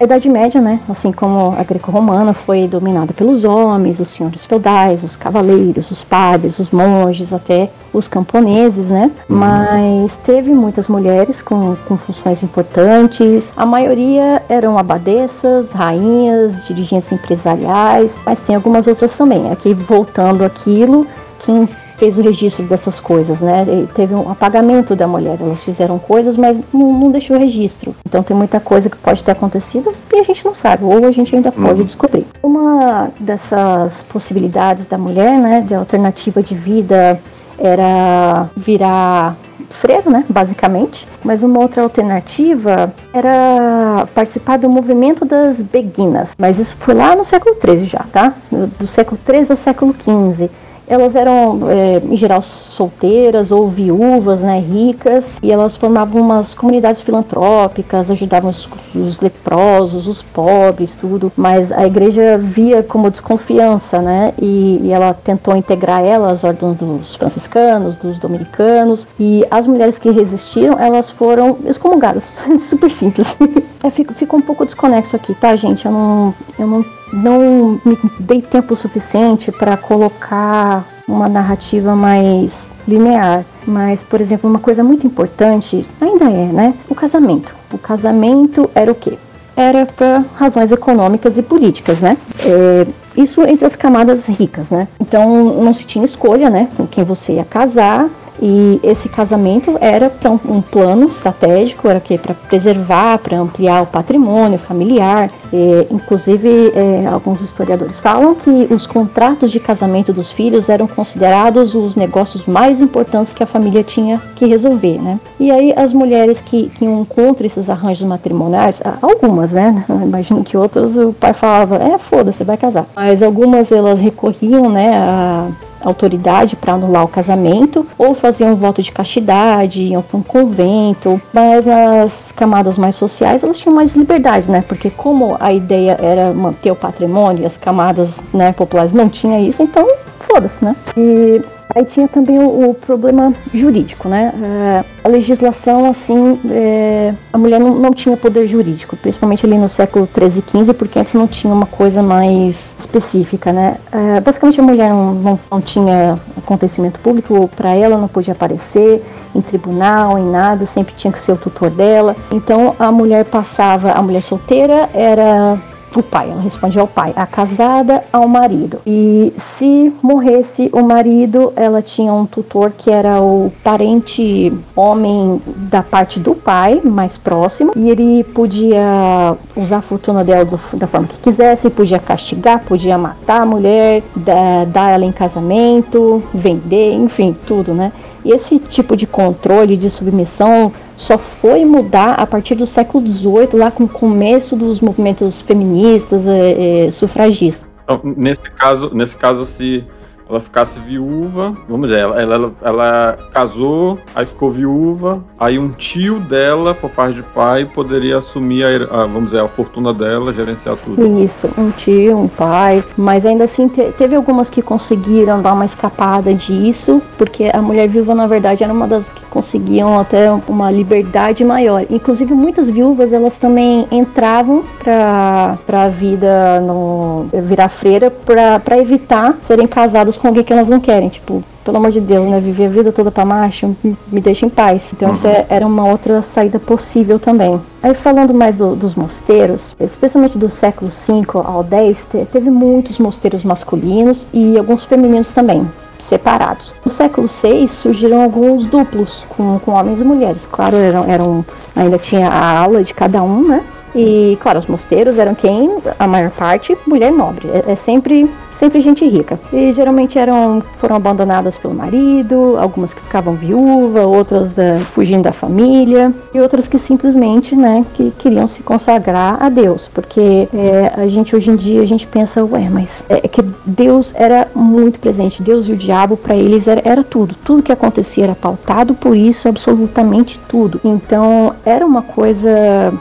A Idade Média, né, assim como a greco-romana, foi dominada pelos homens, os senhores feudais, os cavaleiros, os padres, os monges, até os camponeses, né? Uhum. Mas teve muitas mulheres com, com funções importantes. A maioria eram abadesas, rainhas, dirigentes empresariais, mas tem algumas outras também. Aqui voltando aquilo, quem fez o registro dessas coisas, né? E teve um apagamento da mulher. Elas fizeram coisas, mas não, não deixou registro. Então tem muita coisa que pode ter acontecido e a gente não sabe, ou a gente ainda pode uhum. descobrir. Uma dessas possibilidades da mulher, né, de alternativa de vida era virar freiro, né, basicamente. Mas uma outra alternativa era participar do movimento das beguinas. Mas isso foi lá no século XIII já, tá? Do século XIII ao século XV elas eram, é, em geral, solteiras ou viúvas, né, ricas, e elas formavam umas comunidades filantrópicas, ajudavam os, os, leprosos, os pobres, tudo. Mas a igreja via como desconfiança, né, e, e ela tentou integrar elas às ordens dos franciscanos, dos dominicanos, e as mulheres que resistiram, elas foram excomungadas. Super simples. é, fica, um pouco desconexo aqui, tá, gente? Eu não, eu não não me dei tempo suficiente para colocar uma narrativa mais linear. Mas, por exemplo, uma coisa muito importante ainda é, né? O casamento. O casamento era o quê? Era para razões econômicas e políticas, né? É, isso entre as camadas ricas, né? Então não se tinha escolha, né? Com quem você ia casar. E esse casamento era para um, um, plano estratégico, era que para preservar, para ampliar o patrimônio familiar. E, inclusive, é, alguns historiadores falam que os contratos de casamento dos filhos eram considerados os negócios mais importantes que a família tinha que resolver, né? E aí as mulheres que, que iam contra esses arranjos matrimoniais, algumas, né? Imagino que outras o pai falava, é foda-se, vai casar. Mas algumas elas recorriam, né, a autoridade para anular o casamento, ou faziam um voto de castidade, iam para um convento, mas nas camadas mais sociais elas tinham mais liberdade, né? Porque como a ideia era manter o patrimônio, as camadas né, populares não tinham isso, então foda-se, né? E Aí tinha também o, o problema jurídico, né? É, a legislação, assim, é, a mulher não, não, tinha poder jurídico, principalmente ali no século 13 e 15, porque antes não tinha uma coisa mais específica, né? É, basicamente a mulher não, não, não tinha acontecimento público, para ela não podia aparecer em tribunal, em nada, sempre tinha que ser o tutor dela. Então a mulher passava, a mulher solteira era o pai, ela responde ao pai, a casada ao marido. E se morresse o marido, ela tinha um tutor que era o parente homem da parte do pai, mais próximo, e ele podia usar a fortuna dela do, da forma que quisesse, podia castigar, podia matar a mulher, dar, ela em casamento, vender, enfim, tudo, né? Esse tipo de controle, de submissão, só foi mudar a partir do século XVIII, lá com o começo dos movimentos feministas, é, é, sufragistas. Então, nesse caso, nesse caso, se ela ficasse viúva, vamos dizer, ela, ela, ela, casou, aí ficou viúva, aí um tio dela, por parte de pai, poderia assumir a, vamos dizer, a fortuna dela, gerenciar tudo. Isso, um tio, um pai, mas ainda assim te, teve algumas que conseguiram dar uma escapada disso, porque a mulher viúva, na verdade, era uma das que conseguiam até uma liberdade maior. Inclusive, muitas viúvas, elas também entravam para a vida, no, virar freira, para evitar serem casadas com alguém que elas não querem. Tipo, pelo amor de Deus, né? Viver a vida toda para macho, me deixa em paz. Então, uhum. essa era uma outra saída possível também. Aí, falando mais do, dos mosteiros, especialmente do século V ao X, teve muitos mosteiros masculinos e alguns femininos também separados. No século VI surgiram alguns duplos com, com homens e mulheres. Claro, eram, eram ainda tinha a aula de cada um, né? E claro, os mosteiros eram quem, a maior parte, mulher nobre. É, é sempre sempre gente rica. E geralmente eram foram abandonadas pelo marido, algumas que ficavam viúva, outras uh, fugindo da família e outras que simplesmente, né, que queriam se consagrar a Deus, porque é, a gente hoje em dia a gente pensa, ué, mas é, é que Deus era muito presente, Deus e o diabo para eles era, era tudo, tudo que acontecia era pautado por isso, absolutamente tudo. Então era uma coisa,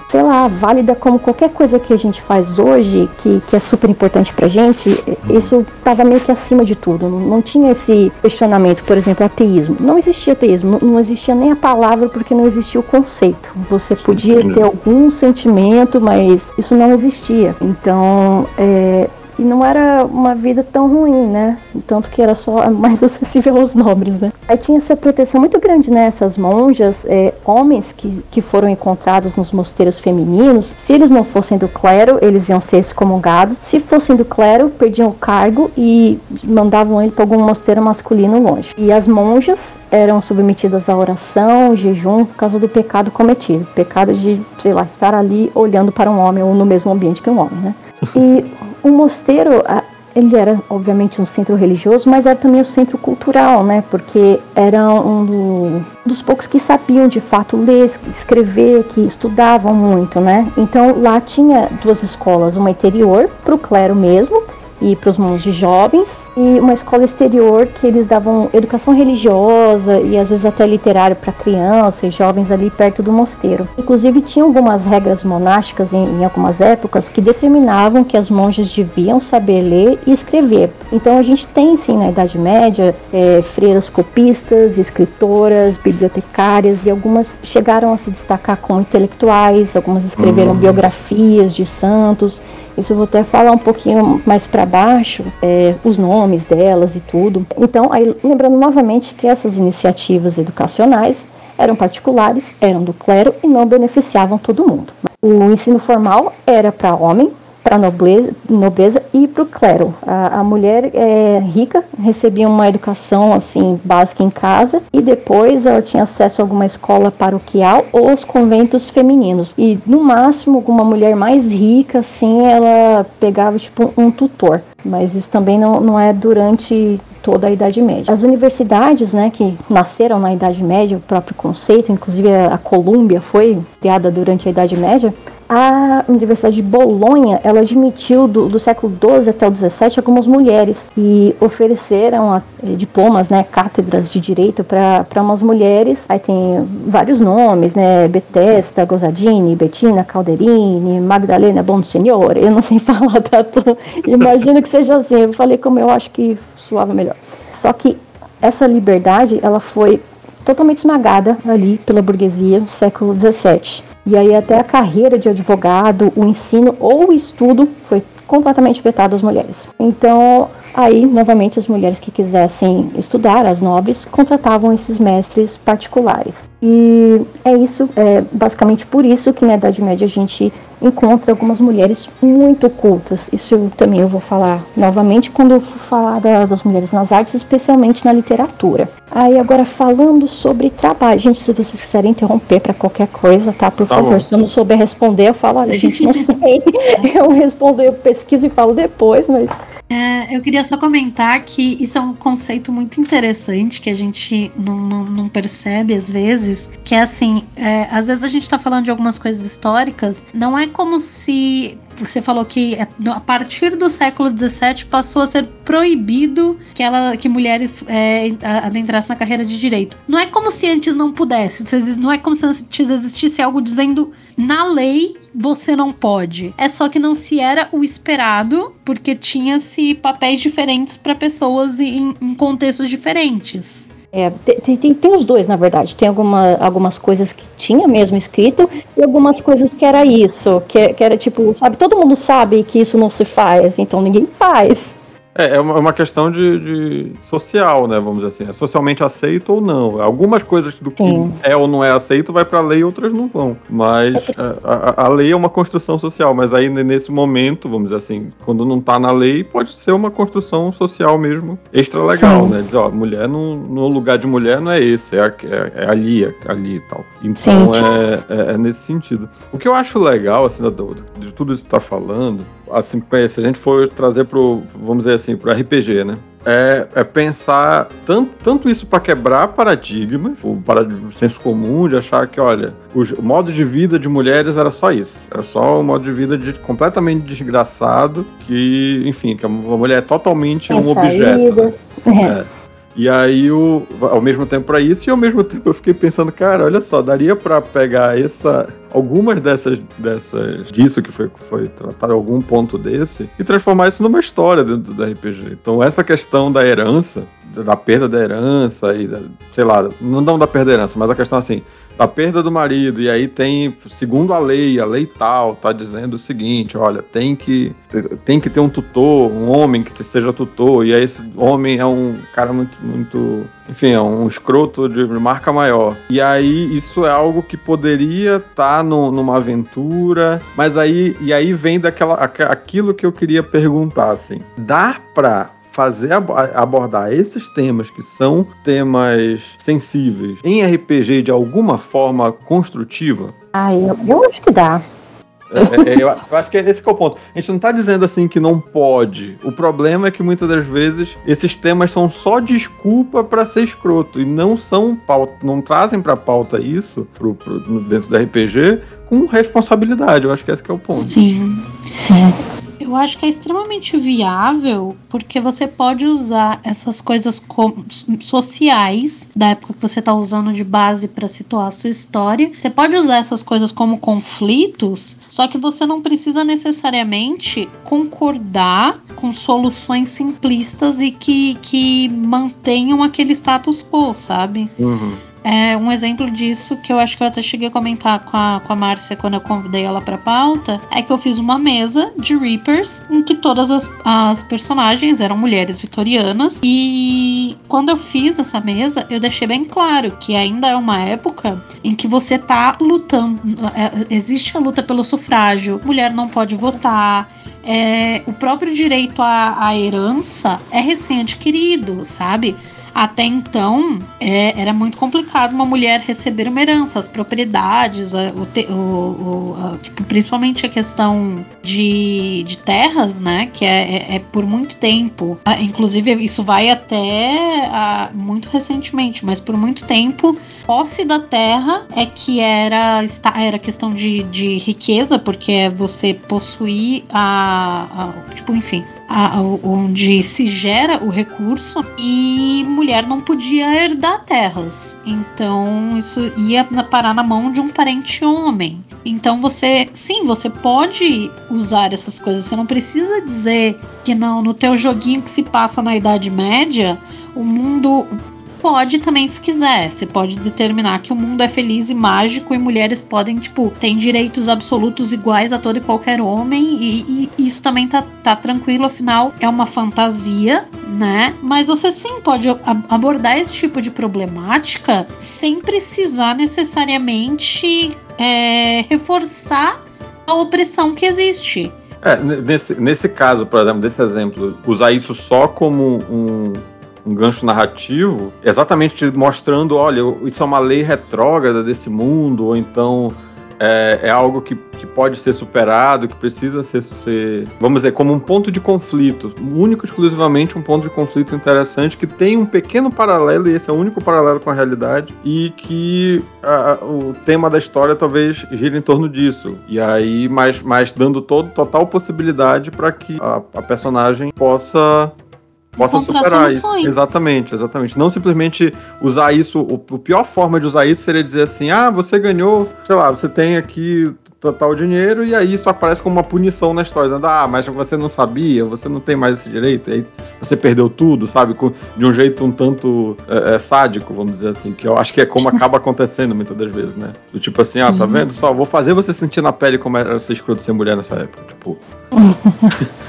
sei lá, válida como qualquer coisa que a gente faz hoje, que, que é super importante pra gente. Esse isso estava meio que acima de tudo. Não, não, tinha esse questionamento, por exemplo, ateísmo. Não existia ateísmo, não, não existia nem a palavra porque não existia o conceito. Você podia ter algum sentimento, mas isso não existia. Então, é, e não era uma vida tão ruim, né? Tanto que era só mais acessível aos nobres, né? Aí tinha essa proteção muito grande, né? Essas monjas, é, homens que, que foram encontrados nos mosteiros femininos, se eles não fossem do clero, eles iam ser excomungados. Se fossem do clero, perdiam o cargo e mandavam ele para algum mosteiro masculino longe. E as monjas eram submetidas à oração, jejum, por causa do pecado cometido. Pecado de, sei lá, estar ali olhando para um homem ou no mesmo ambiente que um homem, né? E o mosteiro, ele era obviamente um centro religioso, mas era também um centro cultural, né? Porque era um do, dos poucos que sabiam de fato ler, escrever, que estudavam muito, né? Então lá tinha duas escolas, uma interior para o clero mesmo e para os monges jovens, e uma escola exterior que eles davam educação religiosa e às vezes até literário para crianças e jovens ali perto do mosteiro. Inclusive tinha algumas regras monásticas em, em, algumas épocas que determinavam que as monjas deviam saber ler e escrever. Então a gente tem sim na Idade Média é, freiras copistas, escritoras, bibliotecárias e algumas chegaram a se destacar como intelectuais, algumas escreveram uhum. biografias de santos isso eu vou até falar um pouquinho mais para baixo, é, os nomes delas e tudo. Então, aí, lembrando novamente que essas iniciativas educacionais eram particulares, eram do clero e não beneficiavam todo mundo. O ensino formal era para homem, para a nobreza, nobreza e para o clero. A, a mulher é, rica recebia uma educação assim básica em casa e depois ela tinha acesso a alguma escola paroquial ou os conventos femininos. E no máximo alguma mulher mais rica assim ela pegava tipo um tutor. Mas isso também não, não é durante toda a Idade Média. As universidades, né, que nasceram na Idade Média, o próprio conceito, inclusive a Colômbia foi criada durante a Idade Média, a Universidade de Bolonha, ela admitiu do, do século XII até o XVII algumas mulheres e ofereceram a, eh, diplomas, né, cátedras de direito para umas mulheres. Aí tem vários nomes, né, Betesta, Gozadini, Bettina Calderini, Magdalena Bonsenhor. Eu não sei falar tanto, imagino que seja assim. Eu falei como eu acho que suava melhor. Só que essa liberdade, ela foi totalmente esmagada ali pela burguesia no século XVII. E aí até a carreira de advogado, o ensino ou o estudo foi completamente vetado às mulheres. Então, Aí, novamente, as mulheres que quisessem estudar, as nobres, contratavam esses mestres particulares. E é isso, é basicamente por isso que na Idade Média a gente encontra algumas mulheres muito cultas. Isso eu, também eu vou falar novamente quando eu for falar da, das mulheres nas artes, especialmente na literatura. Aí agora falando sobre trabalho, gente, se vocês quiserem interromper para qualquer coisa, tá? Por tá favor, bom. se eu não souber responder, eu falo, olha, gente, não sei. eu respondo, eu pesquiso e falo depois, mas é, eu queria só comentar que isso é um conceito muito interessante que a gente não, não, não percebe às vezes, que é assim, é, às vezes a gente está falando de algumas coisas históricas, não é como se você falou que é, a partir do século XVII passou a ser proibido que, ela, que mulheres é, adentrassem na carreira de direito. Não é como se antes não pudesse, não é como se antes existisse algo dizendo na lei você não pode. É só que não se era o esperado, porque tinha-se papéis diferentes para pessoas em, em contextos diferentes. É, tem, tem, tem, os dois, na verdade. Tem alguma, algumas coisas que tinha mesmo escrito e algumas coisas que era isso. Que, que era tipo, sabe, todo mundo sabe que isso não se faz, então ninguém faz. É, é uma, é uma questão de, de, social, né? Vamos dizer assim. É socialmente aceito ou não. Algumas coisas do que Sim. é ou não é aceito vai para a lei, outras não vão. Mas é a, a, a, lei é uma construção social. Mas aí nesse momento, vamos dizer assim, quando não tá na lei, pode ser uma construção social mesmo extra legal, Sim. né? Dizer, ó, mulher no, no lugar de mulher não é esse, é, é, é ali, é ali e tal. Então é, é, é, nesse sentido. O que eu acho legal, assim, de tudo isso que tá falando, assim, se a gente for trazer pro, vamos dizer assim, pro RPG, né? É, é pensar tanto, tanto isso para quebrar paradigmas, o paradigma, senso comum de achar que, olha, o, o, modo de vida de mulheres era só isso. Era só um modo de vida de, completamente desgraçado, que, enfim, que a mulher é totalmente um objeto. Né? É. E aí, o, ao mesmo tempo para isso, e ao mesmo tempo eu fiquei pensando, cara, olha só, daria para pegar essa algumas dessas, dessas disso que foi, foi tratado algum ponto desse e transformar isso numa história dentro do RPG. Então essa questão da herança, da perda da herança e da, sei lá, não da perda da herança, mas a questão assim, da perda do marido, e aí tem, segundo a lei, a lei tal, tá dizendo o seguinte, olha, tem que, tem que ter um tutor, um homem que seja tutor, e aí esse homem é um cara muito, muito, enfim, é um escroto de marca maior. E aí isso é algo que poderia estar tá numa aventura, mas aí, e aí vem daquela, aquilo que eu queria perguntar, assim, dá pra fazer abordar esses temas que são temas sensíveis em RPG de alguma forma construtiva? Ah, eu, eu acho que dá. É, é, é eu, acho que esse que é o ponto. A gente não está dizendo assim que não pode. O problema é que muitas das vezes esses temas são só desculpa para ser escroto e não são pauta, não trazem para pauta isso pro, pro, dentro do RPG com responsabilidade. Eu acho que esse que é o ponto. Sim, sim. Eu acho que é extremamente viável porque você pode usar essas coisas sociais da época que você está usando de base para situar a sua história. Você pode usar essas coisas como conflitos, só que você não precisa necessariamente concordar com soluções simplistas e que, que mantenham aquele status quo, sabe? Uhum. É, um exemplo disso que eu acho que eu até cheguei a comentar com a, com a Márcia quando eu convidei ela pra pauta é que eu fiz uma mesa de Reapers em que todas as, as personagens eram mulheres vitorianas e quando eu fiz essa mesa eu deixei bem claro que ainda é uma época em que você tá lutando, é, existe a luta pelo sufrágio, mulher não pode votar, é, o próprio direito à, à herança é recém-adquirido, sabe? Até então, é, era muito complicado uma mulher receber uma herança, as propriedades, o, te, o, o a, tipo, principalmente a questão de, de terras, né? Que é, é, é por muito tempo. Ah, inclusive, isso vai até a, muito recentemente, mas por muito tempo posse da terra é que era, era questão de, de riqueza, porque é você possuir a, a tipo, enfim, a, onde se gera o recurso e mulher não podia herdar terras. Então isso ia parar na mão de um parente homem. Então você, sim, você pode usar essas coisas. Você não precisa dizer que não no teu joguinho que se passa na Idade Média, o mundo pode também, se quiser. Você pode determinar que o mundo é feliz e mágico e mulheres podem, tipo, têm direitos absolutos iguais a todo e qualquer homem. E, e isso também tá, tá tranquilo, afinal, é uma fantasia, né? Mas você sim pode abordar esse tipo de problemática sem precisar necessariamente é, reforçar a opressão que existe. É, nesse, nesse caso, por exemplo, desse exemplo, usar isso só como um, um gancho narrativo, exatamente mostrando, olha, isso é uma lei retrógrada desse mundo, ou então é, é algo que, que pode ser superado, que precisa ser, ser, vamos dizer, como um ponto de conflito, único exclusivamente um ponto de conflito interessante que tem um pequeno paralelo, e esse é o único paralelo com a realidade, e que a, o tema da história talvez gire em torno disso. E aí, mas, mas dando todo, total possibilidade para que a, a personagem possa possa superar isso. Exatamente, exatamente. Não simplesmente usar isso. O, a pior forma de usar isso seria dizer assim: ah, você ganhou, sei lá, você tem aqui total dinheiro e aí isso aparece como uma punição na história. Dizendo, ah, mas você não sabia, você não tem mais esse direito, aí você perdeu tudo, sabe? de um jeito um tanto é, é, sádico, vamos dizer assim, que eu acho que é como acaba acontecendo muitas das vezes, né? Do tipo assim, Sim. ah, tá vendo? Só vou fazer você sentir na pele como era ser escroto ser mulher nessa época. Tipo.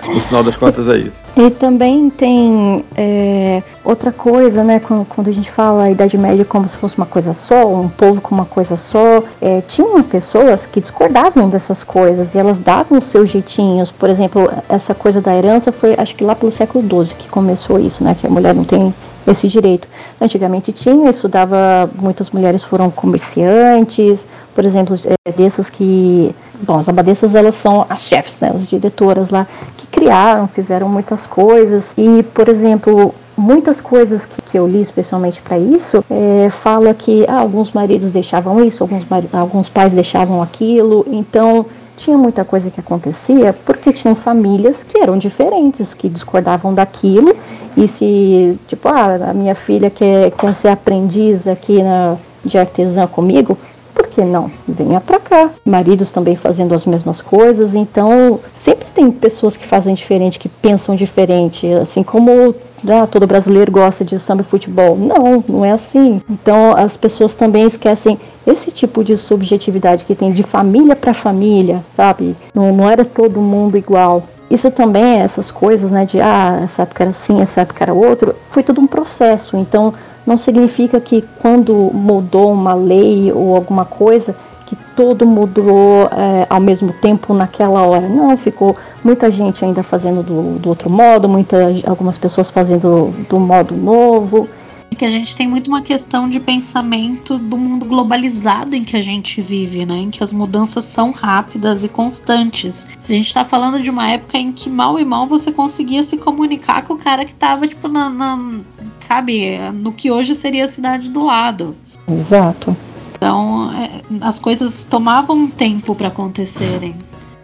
no final das contas é isso. E também tem é, outra coisa, né? Quando, a gente fala a Idade Média como se fosse uma coisa só, um povo com uma coisa só, é, tinham pessoas que discordavam dessas coisas e elas davam os seus jeitinhos. Por exemplo, essa coisa da herança foi, acho que lá pelo século XII que começou isso, né? Que a mulher não tem esse direito. Antigamente tinha, isso dava. Muitas mulheres foram comerciantes, por exemplo, é, dessas que. Bom, as abadesas elas são as chefes, né, as diretoras lá, que criaram, fizeram muitas coisas. E, por exemplo, muitas coisas que, que eu li especialmente para isso é, fala que ah, alguns maridos deixavam isso, alguns, alguns pais deixavam aquilo. Então tinha muita coisa que acontecia porque tinham famílias que eram diferentes, que discordavam daquilo. E se, tipo, ah, a minha filha quer, quer ser aprendiz aqui na, de artesã comigo, por que não? Venha para cá. Maridos também fazendo as mesmas coisas, então sempre tem pessoas que fazem diferente, que pensam diferente, assim como ah, todo brasileiro gosta de samba e futebol. Não, não é assim. Então as pessoas também esquecem esse tipo de subjetividade que tem de família para família, sabe? Não, não era todo mundo igual. Isso também, essas coisas, né, de ah, essa época era assim, essa época era outro, foi tudo um processo. Então, não significa que quando mudou uma lei ou alguma coisa, que todo mudou é, ao mesmo tempo naquela hora. Não, ficou muita gente ainda fazendo do, do outro modo, muita, algumas pessoas fazendo do modo novo que a gente tem muito uma questão de pensamento do mundo globalizado em que a gente vive, né? Em que as mudanças são rápidas e constantes. Se a gente tá falando de uma época em que mal e mal você conseguia se comunicar com o cara que tava, tipo, na, na sabe, no que hoje seria a cidade do lado. Exato. Então, é, as coisas tomavam tempo para acontecerem.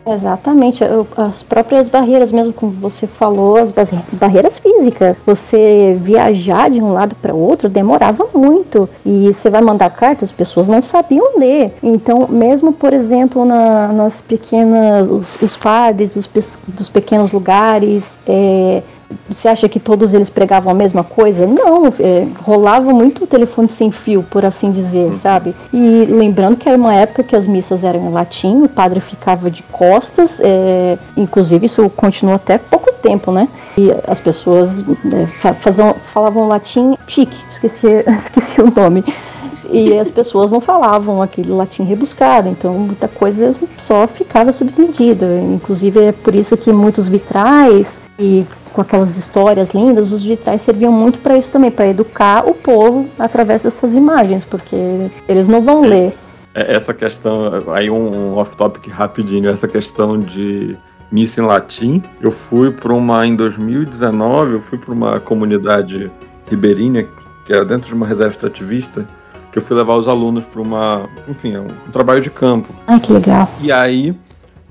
Exatamente, as próprias barreiras, mesmo como você falou, as barreiras físicas. Você viajar de um lado para outro demorava muito e você vai mandar carta, as pessoas não sabiam ler. Então, mesmo por exemplo na, nas pequenas, os, os padres dos, dos pequenos lugares, é, você acha que todos eles pregavam a mesma coisa? Não, é, rolava muito telefone sem fio, por assim dizer, uhum. sabe? E lembrando que era uma época que as missas eram em latim, o padre ficava de costas, é, inclusive isso continua até pouco tempo, né? E as pessoas é, faziam, falavam latim chique, esqueci, esqueci o nome e as pessoas não falavam aquele latim rebuscado, então muita coisa só ficava subentendida. Inclusive é por isso que muitos vitrais e com aquelas histórias lindas, os vitrais serviam muito para isso também, para educar o povo através dessas imagens, porque eles não vão ler. É, essa questão, aí um off-topic rapidinho, essa questão de missa em latim, eu fui para uma, em 2019, eu fui para uma comunidade ribeirinha, que era dentro de uma reserva extrativista, que eu fui levar os alunos para uma, enfim, um, um trabalho de campo. Ah, que legal. E aí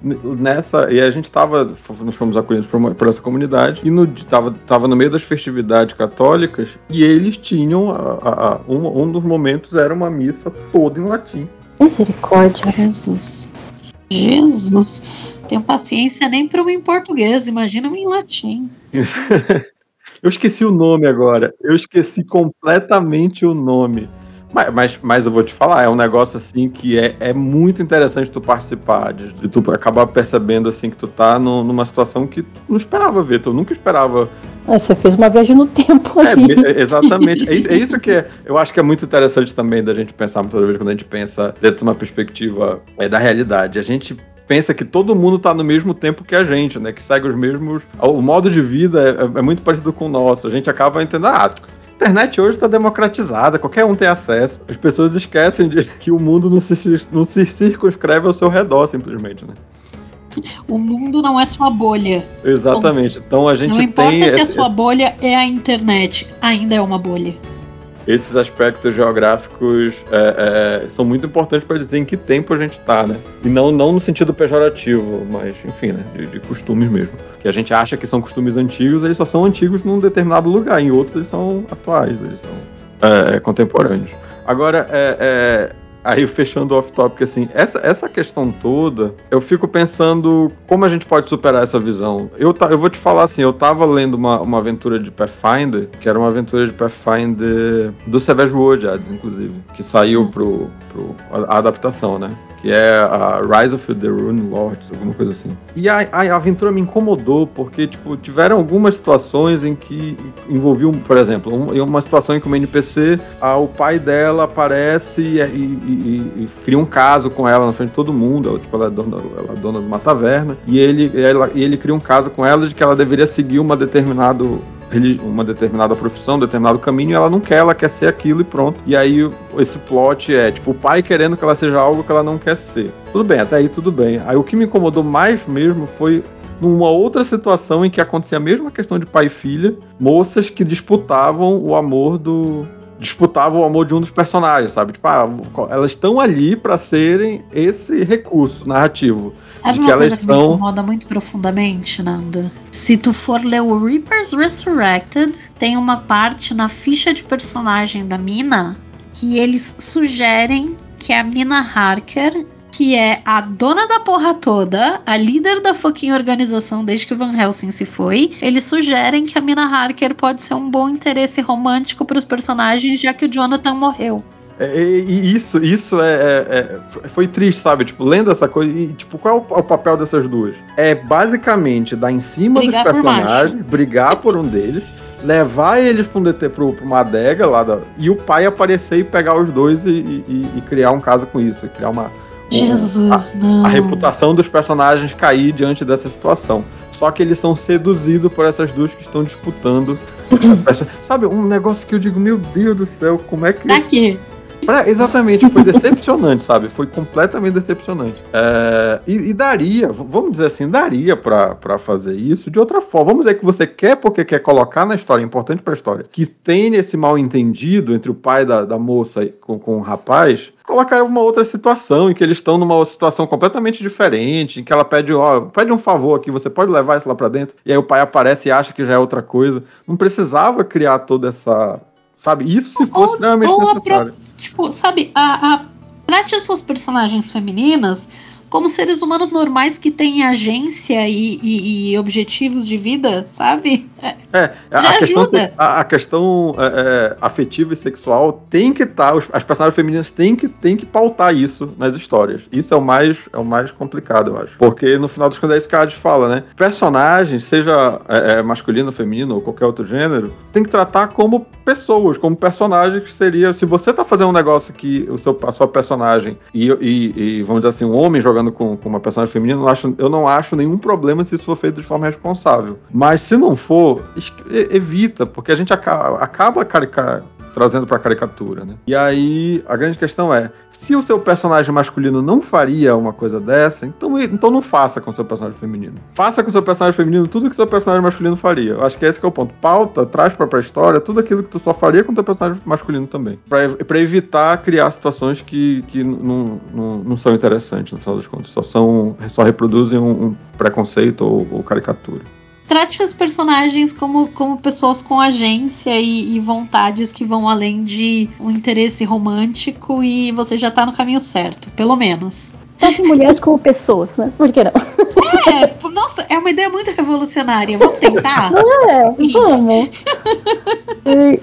nessa e a gente tava nós fomos acolhidos por, uma, por essa comunidade e no tava, tava no meio das festividades católicas e eles tinham a, a, a, um, um dos momentos era uma missa toda em latim. Misericórdia. Jesus. Jesus. Tenho paciência nem para uma em português imagina uma em latim. Eu esqueci o nome agora. Eu esqueci completamente o nome. Mas, mas, mas, eu vou te falar, é um negócio assim que é, é muito interessante tu participar, de, de tu acabar percebendo assim que tu tá no, numa situação que tu não esperava ver, tu nunca esperava. É, você fez uma viagem no tempo assim. É, exatamente. É isso, é isso, que é, eu acho que é muito interessante também da gente pensar muitas vezes quando a gente pensa dentro de uma perspectiva é, da realidade. A gente pensa que todo mundo tá no mesmo tempo que a gente, né? Que segue os mesmos. O modo de vida é, é muito parecido com o nosso. A gente acaba entendendo, ah, a internet hoje está democratizada, qualquer um tem acesso. As pessoas esquecem de que o mundo não se, não se circunscreve ao seu redor, simplesmente, né? O mundo não é sua bolha. Exatamente. Então a gente não importa tem. se esse, a sua bolha é a internet, ainda é uma bolha esses aspectos geográficos é, é, são muito importantes para dizer em que tempo a gente está, né? E não, não no sentido pejorativo, mas, enfim, né? De, de, costumes mesmo. Que a gente acha que são costumes antigos, eles só são antigos num determinado lugar, em outros eles são atuais, eles são é, contemporâneos. Agora, é, é aí fechando off-topic, assim, essa, essa questão toda, eu fico pensando como a gente pode superar essa visão. Eu, eu vou te falar assim, eu tava lendo uma, uma aventura de Pathfinder, que era uma aventura de Pathfinder do Savage Worlds, inclusive, que saiu pro, pro a, a adaptação, né? Que é a Rise of the Rune Lords, alguma coisa assim. E a, a, aventura me incomodou, porque, tipo, tiveram algumas situações em que envolviam, por exemplo, um, uma situação em que uma NPC, a, o pai dela aparece e, e, e, e, cria um caso com ela na frente de todo mundo, ela, tipo, ela é dona, ela é dona de uma taverna, e ele, ela, e ele cria um caso com ela de que ela deveria seguir uma determinado uma determinada profissão, um determinado caminho, ela não quer, ela quer ser aquilo e pronto. E aí esse plot é, tipo, o pai querendo que ela seja algo que ela não quer ser. Tudo bem, até aí tudo bem. Aí o que me incomodou mais mesmo foi numa outra situação em que acontecia a mesma questão de pai e filha, moças que disputavam o amor do, disputavam o amor de um dos personagens, sabe? Tipo, ah, elas estão ali para serem esse recurso narrativo. Sabe uma coisa que me incomoda muito profundamente, Nanda? Se tu for ler o Reapers Resurrected, tem uma parte na ficha de personagem da Mina que eles sugerem que a Mina Harker que é a dona da porra toda, a líder da fucking organização desde que o Van Helsing se foi, eles sugerem que a Mina Harker pode ser um bom interesse romântico para os personagens, já que o Jonathan morreu. É, e isso, isso é, é, é, foi triste, sabe? Tipo, lendo essa coisa. E, tipo, qual é o, o papel dessas duas? É basicamente dar em cima brigar dos personagens, por brigar por um deles, levar eles pra, um DT, pro, pra uma adega lá da, e o pai aparecer e pegar os dois e, e, e criar um caso com isso, criar uma. Jesus, a, não. A reputação dos personagens cair diante dessa situação. Só que eles são seduzidos por essas duas que estão disputando. Sabe, um negócio que eu digo, meu Deus do céu, como é que. Daqui. Pra, exatamente, foi decepcionante, sabe? Foi completamente decepcionante. É, e, e, daria, vamos dizer assim, daria para fazer isso de outra forma. Vamos dizer que você quer porque quer colocar na história, importante pra história, que tem esse mal entendido entre o pai da, da moça com, com o rapaz, colocar uma outra situação, em que eles estão numa situação completamente diferente, em que ela pede, ó, pede um favor aqui, você pode levar isso lá para dentro, e aí o pai aparece e acha que já é outra coisa. Não precisava criar toda essa. Sabe? Isso se fosse extremamente necessário. Tipo, sabe, a, a, trate as suas personagens femininas como seres humanos normais que têm agência e, e, e objetivos de vida, sabe? É, é a, questão, a, a, questão é, é, afetiva e sexual tem que estar, tá, as personagens femininas têm que, têm que pautar isso nas histórias. Isso é o mais, é o mais complicado, eu acho. Porque no final dos contos é isso que a fala, né? Personagens, seja é, é, masculino, feminino ou qualquer outro gênero, tem que tratar como pessoas, como personagens que seria. Se você tá fazendo um negócio que o seu, a sua personagem e, e, e vamos dizer assim, um homem jogando com, com uma personagem feminina, eu acho, eu não acho nenhum problema se isso for feito de forma responsável. Mas se não for, evita, porque a gente acaba, acaba trazendo para caricatura, né? E aí a grande questão é, se o seu personagem masculino não faria uma coisa dessa, então, então não faça com o seu personagem feminino. Faça com o seu personagem feminino tudo que o seu personagem masculino faria. Eu acho que esse que é o ponto. Pauta, traz pra, pra história tudo aquilo que tu só faria com o teu personagem masculino também. Pra evitar criar situações que, que não, não, não são interessantes, no final das contas. Só, são, só reproduzem um, um preconceito ou, ou caricatura trate os personagens como, como pessoas com agência e, e, vontades que vão além de um interesse romântico e você já tá no caminho certo, pelo menos. Trate mulheres como pessoas, né? Por que não? É, nossa, é uma ideia muito revolucionária. Vamos tentar? É, vamos.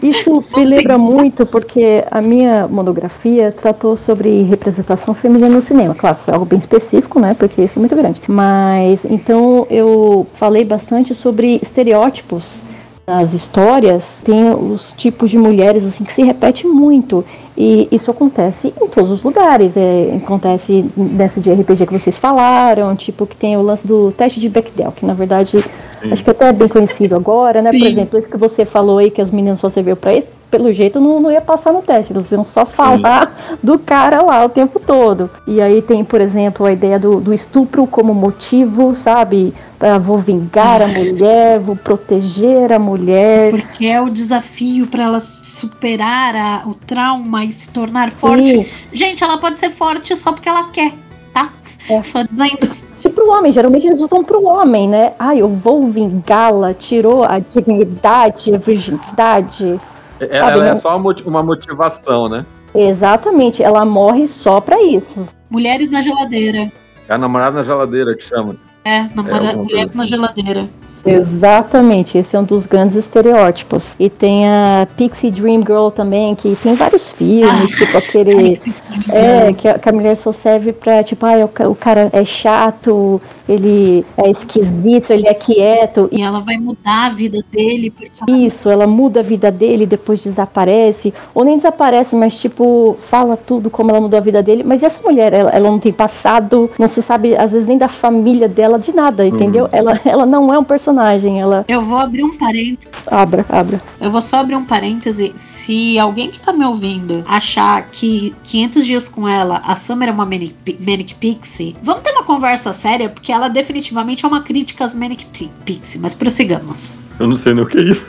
Isso me lembra muito porque a minha monografia tratou sobre representação feminina no cinema. Claro, foi algo bem específico, né? Porque isso é muito grande. Mas então eu falei bastante sobre estereótipos nas histórias tem os tipos de mulheres assim que se repete muito e isso acontece em todos os lugares. É, acontece nessa de RPG que vocês falaram, tipo que tem o lance do teste de Bechdel, que na verdade Sim. acho que até é bem conhecido agora, né? Sim. Por exemplo, isso que você falou aí que as meninas só serviu para isso, pelo jeito não, não ia passar no teste, eles iam só falar Sim. do cara lá o tempo todo. E aí tem, por exemplo, a ideia do, do estupro como motivo, sabe? Ah, vou vingar a mulher, vou proteger a mulher. Porque é o desafio para ela superar a, o trauma e se tornar forte. Gente, ela pode ser forte só porque ela quer, tá? É. Só dizendo. Pro homem, geralmente eles usam pro homem, né? Ai, eu vou vingá-la, tirou a dignidade, a virgindade. É, ela é só uma motivação, né? Exatamente, ela morre só pra isso. Mulheres na geladeira. É a namorada na geladeira que chama. É, namora, é mulher na assim. geladeira. Exatamente, esse é um dos grandes estereótipos. E tem a Pixie Dream Girl também, que tem vários filmes, ah, tipo aquele. É, que a, que a, mulher só serve pra, tipo, ah, o, o cara é chato, ele é esquisito, ele é quieto. E ela vai mudar a vida dele. Porque... Isso, ela muda a vida dele, depois desaparece. Ou nem desaparece, mas, tipo, fala tudo como ela mudou a vida dele. Mas essa mulher, ela, ela não tem passado, não se sabe, às vezes, nem da família dela, de nada, entendeu? Uhum. Ela, ela não é um personagem personagem. Ela... Eu vou abrir um parênteses. Abra, abra. Eu vou só abrir um parêntese. Se alguém que tá me ouvindo achar que 500 dias com ela, a Summer é uma Manic, Manic Pixie, vamos ter uma conversa séria, porque ela definitivamente é uma crítica às Manic Pixie, mas prossigamos. Eu não sei nem o que é isso.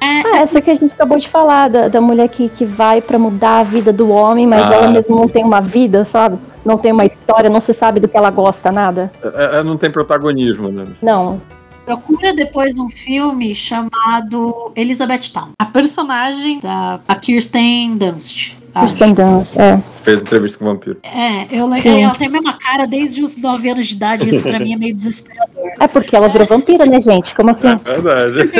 É, ah, essa que a gente acabou de falar, da, da mulher que, que vai para mudar a vida do homem, mas ah, ela mesmo não tem uma vida, sabe? Não tem uma história, não se sabe do que ela gosta, nada. É, é, não tem protagonismo, né? Não. Procura depois um filme chamado Elizabeth Town. A personagem da a Kirsten Dunst. Kirsten Dunst, é. Fez entrevista com o vampiro. É, eu lembro. Ela tem a mesma cara desde os 9 anos de idade. Isso pra mim é meio desesperador. É porque ela virou vampira, né, gente? Como assim? É verdade.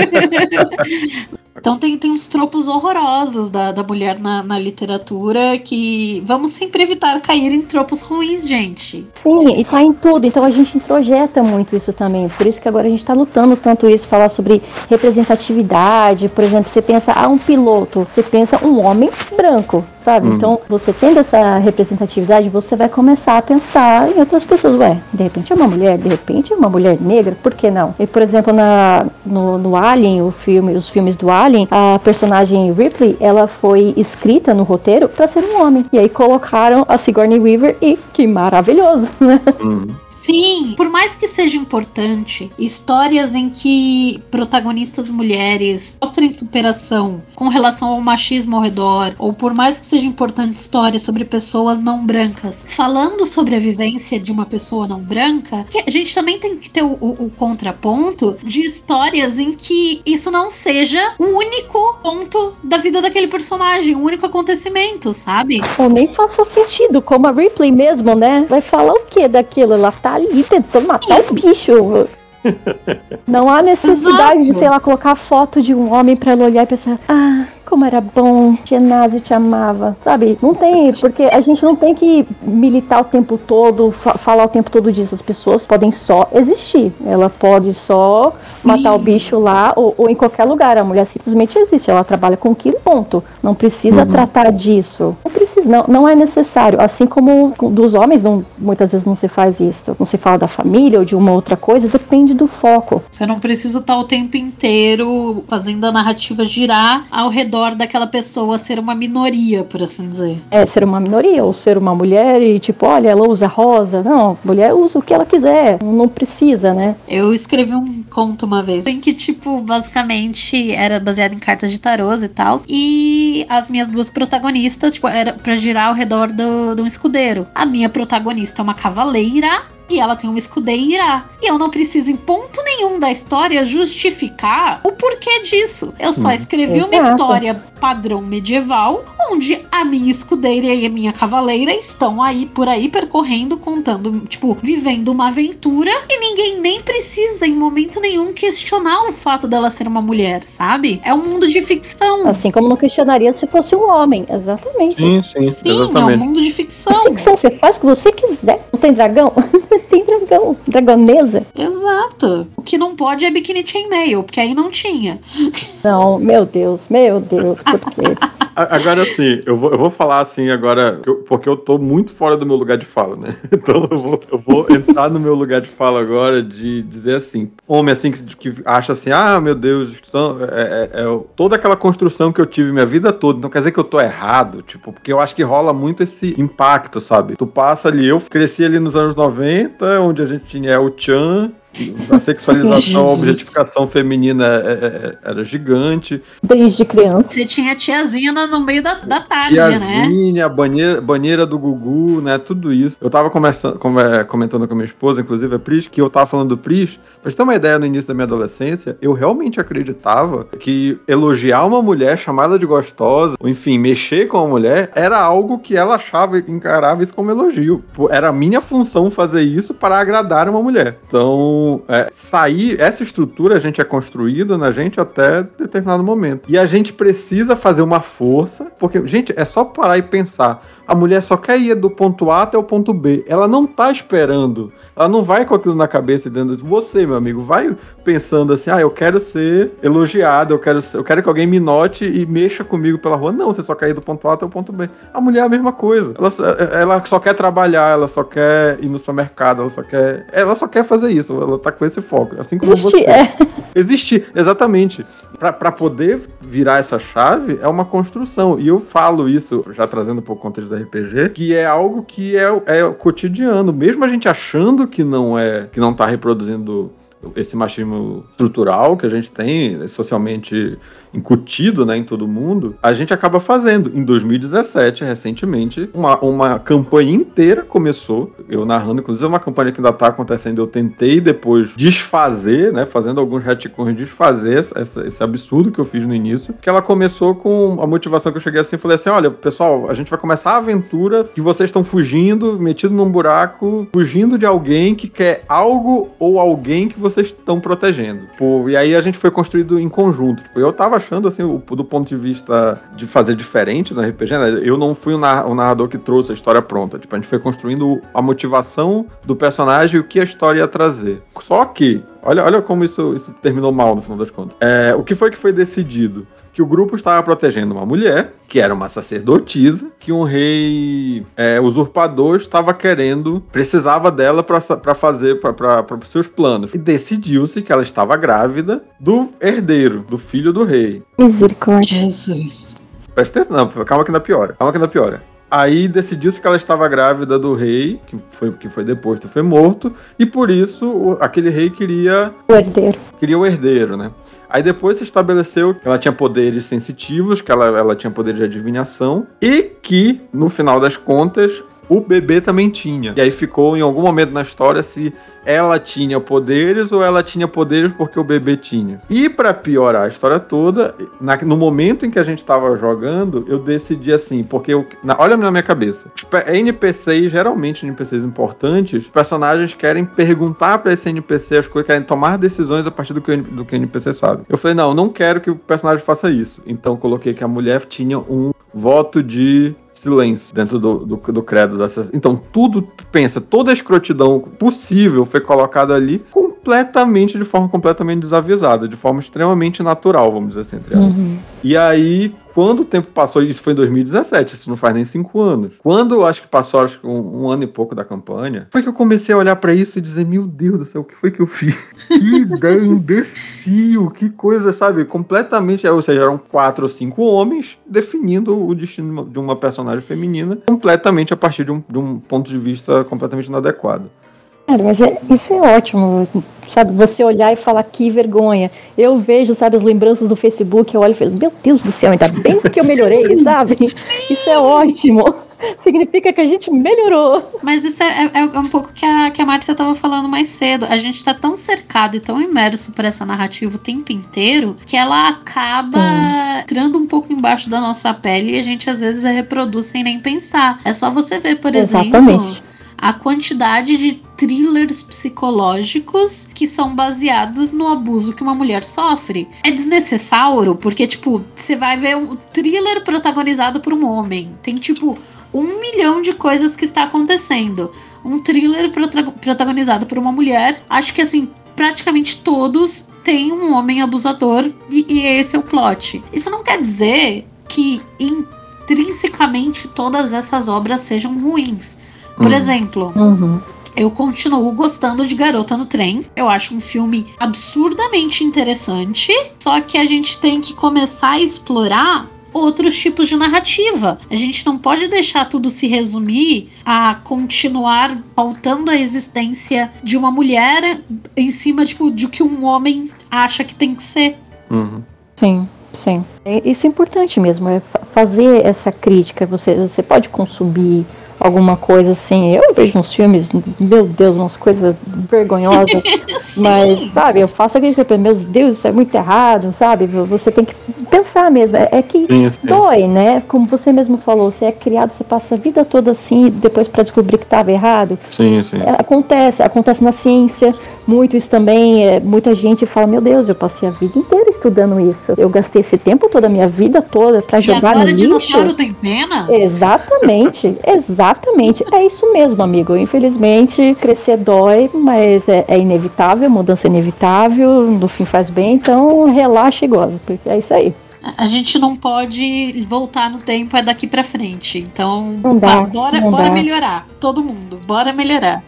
Então tem, tem uns tropos horrorosos da, da mulher na, na literatura que vamos sempre evitar cair em tropos ruins, gente. Sim, e tá em tudo. Então a gente introjeta muito isso também. Por isso que agora a gente tá lutando tanto isso, falar sobre representatividade. Por exemplo, você pensa, ah, um piloto. Você pensa um homem branco sabe? Uhum. Então, você tendo essa representatividade, você vai começar a pensar em outras pessoas. Ué, de repente é uma mulher, de repente é uma mulher negra, por que não? E, por exemplo, na, no, no Alien, o filme, os filmes do Alien, a personagem Ripley, ela foi escrita no roteiro para ser um homem. E aí colocaram a Sigourney Weaver e que maravilhoso, né? Uhum. Sim, por mais que seja importante, histórias em que protagonistas mulheres mostrem superação com relação ao machismo ao redor, ou por mais que seja importante histórias sobre pessoas não brancas, falando sobre a vivência de uma pessoa não branca, a gente também tem que ter o, o, o contraponto de histórias em que isso não seja o único ponto da vida daquele personagem, o único acontecimento, sabe? Ou nem faça sentido, como a Ripley mesmo, né? Vai falar o que daquilo? Ela tá ali tentando matar o bicho. Não há necessidade Exato. de, sei lá, colocar foto de um homem para ela olhar e pensar: ah, como era bom, Genásio te amava, sabe? Não tem, porque a gente não tem que militar o tempo todo, fa falar o tempo todo disso. As pessoas podem só existir. Ela pode só Sim. matar o bicho lá ou, ou, em qualquer lugar. A mulher simplesmente existe. Ela trabalha com aquilo, ponto. Não precisa uhum. tratar disso. Não precisa, não, não é necessário. Assim como dos homens, não, muitas vezes não se faz isso. Não se fala da família ou de uma outra coisa, depende do foco. Você não precisa estar o tempo inteiro fazendo a narrativa girar ao redor redor daquela pessoa ser uma minoria, por assim dizer. É, ser uma minoria, ou ser uma mulher e tipo, olha, ela usa rosa. Não, mulher usa o que ela quiser, não precisa, né? Eu escrevi um conto uma vez em que, tipo, basicamente era baseado em cartas de tarôs e tal. E as minhas duas protagonistas, tipo, era pra girar ao redor do, do escudeiro. A minha protagonista é uma cavaleira e ela tem uma escudeira. E eu não preciso, em ponto nenhum da história, justificar o porquê disso. Eu só hum, escrevi uma história padrão medieval, onde a minha escudeira e a minha cavaleira estão aí por aí percorrendo, contando, tipo, vivendo uma aventura e ninguém nem precisa em momento nenhum questionar o fato dela ser uma mulher, sabe? É um mundo de ficção. Assim como não questionaria se fosse um homem, exatamente. Sim, sim, Sim, é um exatamente. mundo de ficção. Ficção, você faz o que você quiser. Não tem dragão? tem dragão. Dragonesa. Exato. O que não pode é biquíni chainmail, porque aí não tinha. Não, meu Deus, meu Deus, por quê? Agora assim, eu vou, eu vou falar assim agora, eu- porque eu tô muito fora do meu lugar de fala, né? Então eu vou, eu vou entrar no meu lugar de fala agora de dizer assim, homem assim que, que acha assim, ah, meu Deus, são- é, é- é toda aquela construção que eu tive minha vida toda, não quer dizer que eu tô errado, tipo, porque eu acho que rola muito esse impacto, sabe? Tu passa ali, eu cresci ali nos anos 90, onde a gente tinha o Chan, a sexualização, a objetificação feminina é- é- é- era gigante. Desde criança. Você tinha tiazinha no meio da, da tarde, né? Tiazinha, banheira, banheira do Gugu, né? Tudo isso. Eu tava comentando com a minha esposa, inclusive a Pris, que eu tava falando do Pris. Pra você ter uma ideia, no início da minha adolescência, eu realmente acreditava que elogiar uma mulher, chamá-la de gostosa, ou enfim, mexer com a mulher, era algo que ela achava, encarava isso como elogio. Era a minha função fazer isso para agradar uma mulher. Então, é, sair, essa estrutura a gente é construída na gente até determinado momento. E a gente precisa fazer uma força, porque, gente, é só parar e pensar. A mulher só quer ir do ponto A até o ponto B. Ela não tá esperando. Ela não vai com aquilo na cabeça e dizendo você, meu amigo, vai pensando assim: "Ah, eu quero ser elogiado, eu quero ser- eu quero que alguém me note e mexa comigo pela rua". Não, você só quer ir do ponto A até o ponto B. A mulher é a mesma coisa. Ela, só- ela só quer trabalhar, ela só quer ir no supermercado, ela só quer, ela só quer fazer isso. Ela tá com esse foco, assim como Existir, você. é. Existir, exatamente. Pra- Pra poder virar essa chave é uma construção. E eu falo isso, já trazendo para o contexto RPG, que é algo que é, é cotidiano. Mesmo a gente achando que não é, que não tá reproduzindo esse machismo estrutural que a gente tem é socialmente incutido né, em todo mundo, a gente acaba fazendo. Em 2017, recentemente, uma, uma campanha inteira começou, eu narrando, inclusive é uma campanha que ainda está acontecendo, eu tentei depois desfazer, né, fazendo alguns retcons, desfazer essa- esse absurdo que eu fiz no início, que ela começou com a motivação que eu cheguei assim, falei assim, olha, pessoal, a gente vai começar a aventura que vocês estão fugindo, metido num buraco, fugindo de alguém que quer algo ou alguém que vocês estão protegendo. Pô, e aí a gente foi construído em conjunto. Tipo, eu tava achando, assim, o- do ponto de vista de fazer diferente no RPG, né? Eu não fui o, nar- o narrador que trouxe a história pronta. Tipo, a gente foi construindo a motivação do personagem e o que a história ia trazer. Só que, olha, olha como isso, isso terminou mal no final das contas. É, o que foi que foi decidido? Que o grupo estava protegendo uma mulher, que era uma sacerdotisa, que um rei é, usurpador estava querendo, precisava dela para fazer para os seus planos. E decidiu-se que ela estava grávida do herdeiro, do filho do rei. Misericórdia. Jesus. Presta atenção, não, calma que ainda piora. Calma que ainda piora. Aí decidiu-se que ela estava grávida do rei, que foi, que foi deposto e foi morto, e por isso o- aquele rei queria O herdeiro. queria o herdeiro, né? Aí depois se estabeleceu que ela tinha poderes sensitivos, que ela, ela tinha poder de adivinhação, e que, no final das contas, o bebê também tinha. E aí ficou em algum momento na história se ela tinha poderes ou ela tinha poderes porque o bebê tinha. E pra piorar a história toda, na- no momento em que a gente tava jogando, eu decidi assim, porque eu, na- olha na minha cabeça. NPCs, geralmente NPCs importantes, personagens querem perguntar pra esse NPC as coisas, querem tomar decisões a partir do que, do que o NPC sabe. Eu falei, não, não quero que o personagem faça isso. Então coloquei que a mulher tinha um voto de silêncio dentro do, do, do credo dessas. Então, tudo, pensa, toda a escrotidão possível foi colocada ali completamente, de forma completamente desavisada, de forma extremamente natural, vamos dizer assim, entre aspas. Uhum. E aí, quando o tempo passou, isso foi em 2017, isso não faz nem cinco anos. Quando acho que passou acho que um, um ano e pouco da campanha, foi que eu comecei a olhar pra isso e dizer: Meu Deus do céu, o que foi que eu fiz? Que ideia imbecil, que coisa, sabe? Completamente. Ou seja, eram quatro ou cinco homens definindo o destino de uma personagem feminina completamente a partir de um, de um ponto de vista completamente inadequado. Cara, mas é- isso é ótimo, sabe? Você olhar e falar que vergonha. Eu vejo, sabe, as lembranças do Facebook, eu olho e falo, meu Deus do céu, ainda bem que eu melhorei, sabe? Isso é ótimo. significa que a gente melhorou. Mas isso é, é, é um pouco que a, que a Márcia tava falando mais cedo. A gente tá tão cercado e tão imerso por essa narrativa o tempo inteiro que ela acaba Sim. entrando um pouco embaixo da nossa pele e a gente às vezes reproduz sem nem pensar. É só você ver, por Exatamente. exemplo, a quantidade de thrillers psicológicos que são baseados no abuso que uma mulher sofre. É desnecessário, porque, tipo, você vai ver um thriller protagonizado por um homem. Tem, tipo, um milhão de coisas que está acontecendo. Um thriller protagonizado por uma mulher. Acho que, assim, praticamente todos têm um homem abusador e, e esse é o plot. Isso não quer dizer que intrinsecamente todas essas obras sejam ruins. Por uhum. exemplo, uhum. Eu continuo gostando de Garota no Trem. Eu acho um filme absurdamente interessante. Só que a gente tem que começar a explorar outros tipos de narrativa. A gente não pode deixar tudo se resumir a continuar pautando a existência de uma mulher em cima tipo, de que um homem acha que tem que ser. Uhum. Sim. Sim, isso é importante mesmo, é fazer essa crítica. Você, você pode consumir alguma coisa assim. Eu vejo uns filmes, meu Deus, umas coisas vergonhosas. mas, sabe, eu faço aquele tipo, meu Deus, isso é muito errado, sabe? Você tem que pensar mesmo. É, é que sim, sim. dói, né? Como você mesmo falou, você é criado, você passa a vida toda assim, depois para descobrir que estava errado. Sim, sim. É, acontece, acontece na ciência, muito isso também. É, muita gente fala, meu Deus, eu passei a vida inteira estudando isso. Eu gastei esse tempo toda, a minha vida toda, para jogar agora no lixo. dinossauro tem pena? Exatamente, exatamente. É isso mesmo, amigo. Infelizmente, crescer dói, mas é, é inevitável, mudança é inevitável, no fim faz bem, então relaxa e goza, porque é isso aí. A gente não pode voltar no tempo, é daqui para frente. Então, não dá, bora, não bora dá. melhorar. Todo mundo, bora melhorar.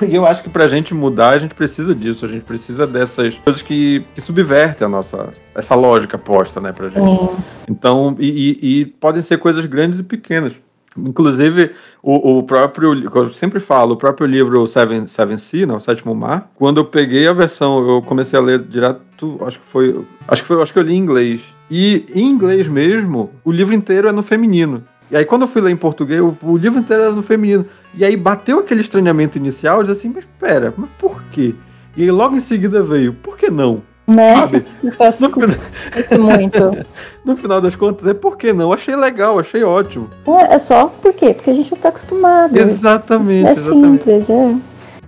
E eu acho que pra gente mudar, a gente precisa disso. A gente precisa dessas coisas que, que subvertem a nossa. essa lógica posta, né, pra gente. Então, e, e, e, podem ser coisas grandes e pequenas. Inclusive, o, o próprio. Eu sempre falo, o próprio livro Seven, Seven Sea, não, o Sétimo Mar, quando eu peguei a versão, eu comecei a ler direto. Acho que foi. Acho que foi. Acho que eu li em inglês. E em inglês mesmo, o livro inteiro é no feminino. E aí, quando eu fui ler em português, o, o livro inteiro era no feminino. E aí bateu aquele estranhamento inicial de assim, mas pera, mas por quê? E aí logo em seguida veio, por que não? Né? Sabe? no, final... muito. no final das contas, é por que não? Achei legal, achei ótimo. É, é só por quê? Porque a gente não tá acostumado. Exatamente. É exatamente. simples, é.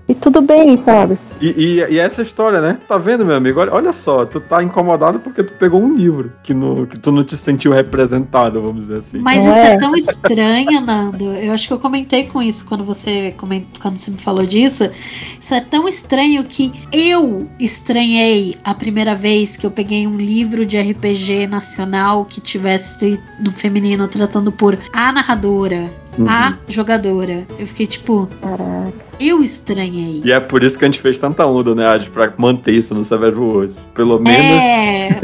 E tudo bem, sabe? E, e, e, essa história, né? Tá vendo, meu amigo? Olha, olha só, tu tá incomodado porque tu pegou um livro que, no, que tu não te sentiu representado, vamos dizer assim. Mas isso é. é tão estranho, Nando. Eu acho que eu comentei com isso quando você, quando você me falou disso. Isso é tão estranho que eu estranhei a primeira vez que eu peguei um livro de RPG nacional que tivesse no feminino tratando por a narradora uhum. a jogadora. Eu fiquei tipo. Caraca. Eu estranhei. E é por isso que a gente fez tanta onda, né, Adi? Pra manter isso no Savage World. Pelo menos. É.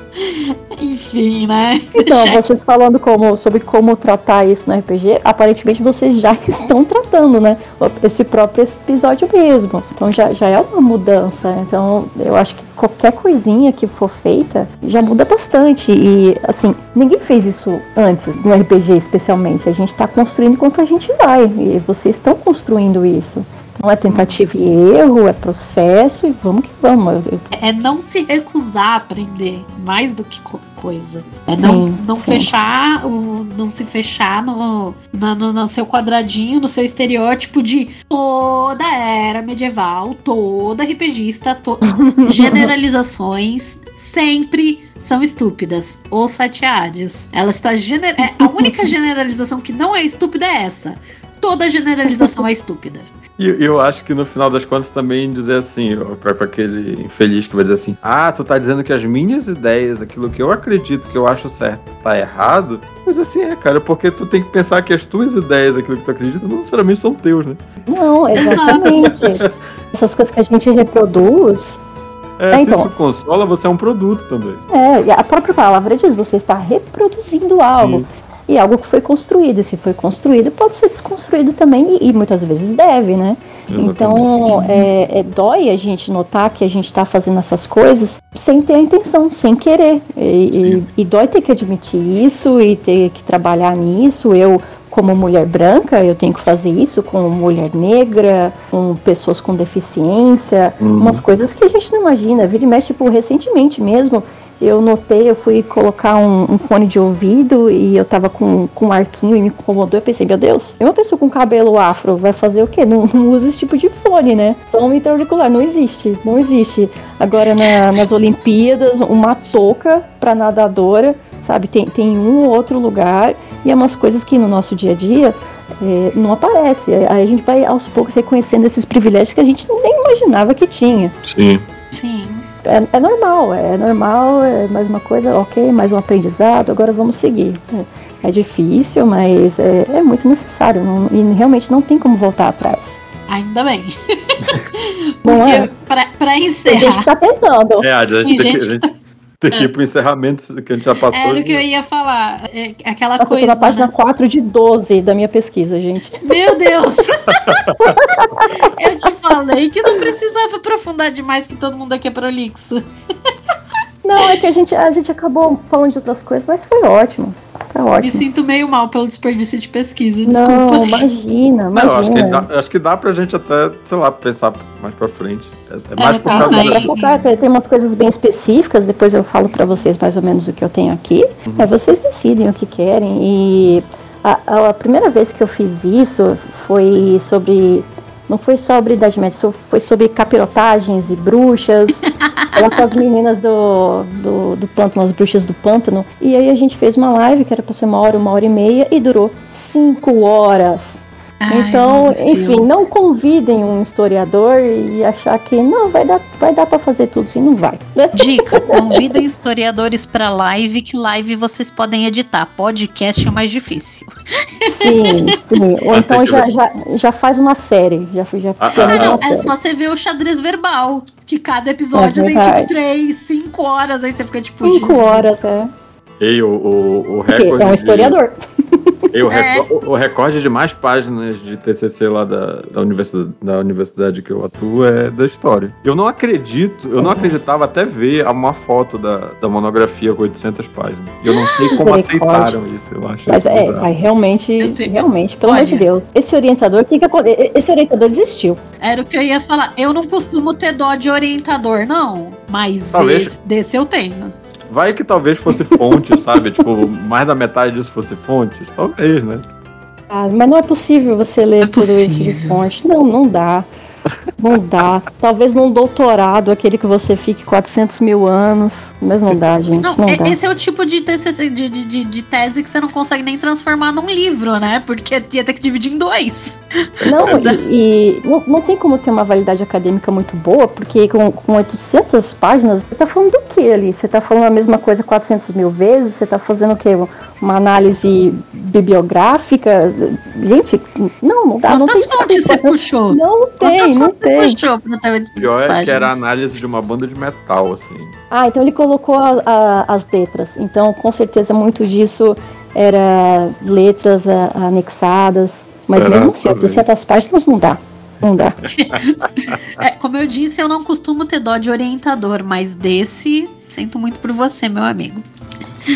Enfim, né? Então, vocês falando como, sobre como tratar isso no RPG, aparentemente vocês já estão tratando, né? Esse próprio episódio mesmo. Então já, já é uma mudança. Então eu acho que qualquer coisinha que for feita já muda bastante. E, assim, ninguém fez isso antes no RPG, especialmente. A gente está construindo enquanto a gente vai. E vocês estão construindo isso. Não é tentativa e erro, é processo e vamos que vamos. É não se recusar a aprender, mais do que qualquer coisa. É não, sim, não sim. fechar, o, não se fechar no, no, no, seu quadradinho, no seu estereótipo de toda era medieval, toda RPGista, to... generalizações sempre são estúpidas ou sateadas. Ela está gener... É, a única generalização que não é estúpida é essa. Toda generalização é estúpida. E eu acho que no final das contas também dizer assim, para aquele infeliz que vai dizer assim: ah, tu tá dizendo que as minhas ideias, aquilo que eu acredito que eu acho certo, tá errado. Mas assim é, cara, porque tu tem que pensar que as tuas ideias, aquilo que tu acredita, não necessariamente são teus, né? Não, exatamente. Essas coisas que a gente reproduz. É, é então, se isso consola, você é um produto também. É, e a própria palavra diz, você está reproduzindo algo. Sim. E algo que foi construído. E se foi construído, pode ser desconstruído também e, e muitas vezes deve, né? Exatamente. Então, é, é, dói a gente notar que a gente está fazendo essas coisas sem ter a intenção, sem querer. E, e, e dói ter que admitir isso e ter que trabalhar nisso. Eu, como mulher branca, eu tenho que fazer isso com mulher negra, com pessoas com deficiência, Uhum. umas coisas que a gente não imagina. Vira e mexe, tipo, recentemente mesmo, eu notei, eu fui colocar um, um fone de ouvido e eu tava com, com um arquinho e me incomodou. Eu pensei, meu Deus, e uma pessoa com cabelo afro vai fazer o quê? Não, não usa esse tipo de fone, né? Só um intra-auricular, não existe, não existe. Agora na- nas Olimpíadas, uma touca pra nadadora, sabe? Tem, tem um ou outro lugar e é umas coisas que no nosso dia a dia eh, não aparece. Aí a gente vai aos poucos reconhecendo esses privilégios que a gente nem imaginava que tinha. Sim. Sim. É, é normal, é normal, é mais uma coisa, ok, mais um aprendizado, agora vamos seguir. É, é difícil, mas é, é muito necessário não- e realmente não tem como voltar atrás. Ainda bem. Porque é? pra, pra gente encerrar. que tá tentando. É, a gente, tem, gente- tem que ir pro encerramento que a gente já passou. Era o que eu ia falar. É aquela Nossa, eu tô coisa. na página né? 4 de 12 da minha pesquisa, gente. Meu Deus! eu te falei que não precisava aprofundar demais, que todo mundo aqui é prolixo. Não, é que a gente, a gente acabou falando de outras coisas, mas foi ótimo. Foi Me ótimo. sinto meio mal pelo desperdício de pesquisa, Não, desculpa. imagina, Não, acho que, imagina. dá, acho que dá pra gente até, sei lá, pensar mais pra frente. É, é mais É, por causa aí. da, tem, tem umas coisas bem específicas, depois eu falo pra vocês mais ou menos o que eu tenho aqui. Aí vocês decidem o que querem. E a, a- primeira vez que eu fiz isso foi sobre. Não foi sobre Idade Média, foi sobre capirotagens e bruxas. lá com as meninas do, do, do pântano, as bruxas do pântano. E aí a gente fez uma live que era pra ser uma hora, uma hora e meia, e durou cinco horas. Ai, Então, Deus. enfim, não convidem um historiador e achar que não vai dar, vai dar para fazer tudo, sim, não vai. Dica: convidem historiadores pra live, que live vocês podem editar. Podcast é mais difícil. Sim, sim. Ou então já, já, já faz uma série, já já Ah, ah, uma Não, é série. só você ver o xadrez verbal. Que cada episódio É tem tipo 3, 5 horas. Aí você fica tipo. Cinco horas, é. Ei, o, o, o Porque recorde. é um de- historiador. Ei, o, É. reco- o- recorde de mais páginas de TCC lá da, da, universidade, da universidade que eu atuo é da história. Eu não acredito, eu não acreditava até ver uma foto da, da monografia com 800 páginas. E eu não sei como Misericórdia. aceitaram isso, eu acho. Mas é, aí realmente, realmente, pelo amor de. Deus. Esse orientador, o que que Esse orientador existiu. Era o que eu ia falar. Eu não costumo ter dó de orientador, não. Mas Talvez. esse- desse eu tenho. Vai que talvez fosse fonte, sabe? Tipo, mais da metade disso fosse fontes. Talvez, né? Ah, mas não é possível você ler É tudo isso de fonte. Não, não dá. Não dá. Talvez num doutorado, aquele que você fique 400 mil anos. Mas não dá, gente. Não, Não, e- dá. esse é o tipo de, TCC, de, de, de, tese que você não consegue nem transformar num livro, né? Porque ia ter que dividir em dois. Não, e, e não, não tem como ter uma validade acadêmica muito boa, porque com, com 800 páginas, você tá falando do que ali? Você tá falando a mesma coisa 400 mil vezes? Você tá fazendo o quê? Uma análise bibliográfica? Gente, não, não dá. não Quantas tem fontes você puxou? Não Quantas tem, não tem. puxou pra ter 800 Pior é que era a análise de uma banda de metal, assim. Ah, então ele colocou a- a- as letras. Então, com certeza, muito disso era letras a- anexadas. Mas Será? mesmo assim, Talvez. 800 páginas não dá. Não dá. É, como eu disse, eu não costumo ter dó de orientador, mas desse, sinto muito por você, meu amigo.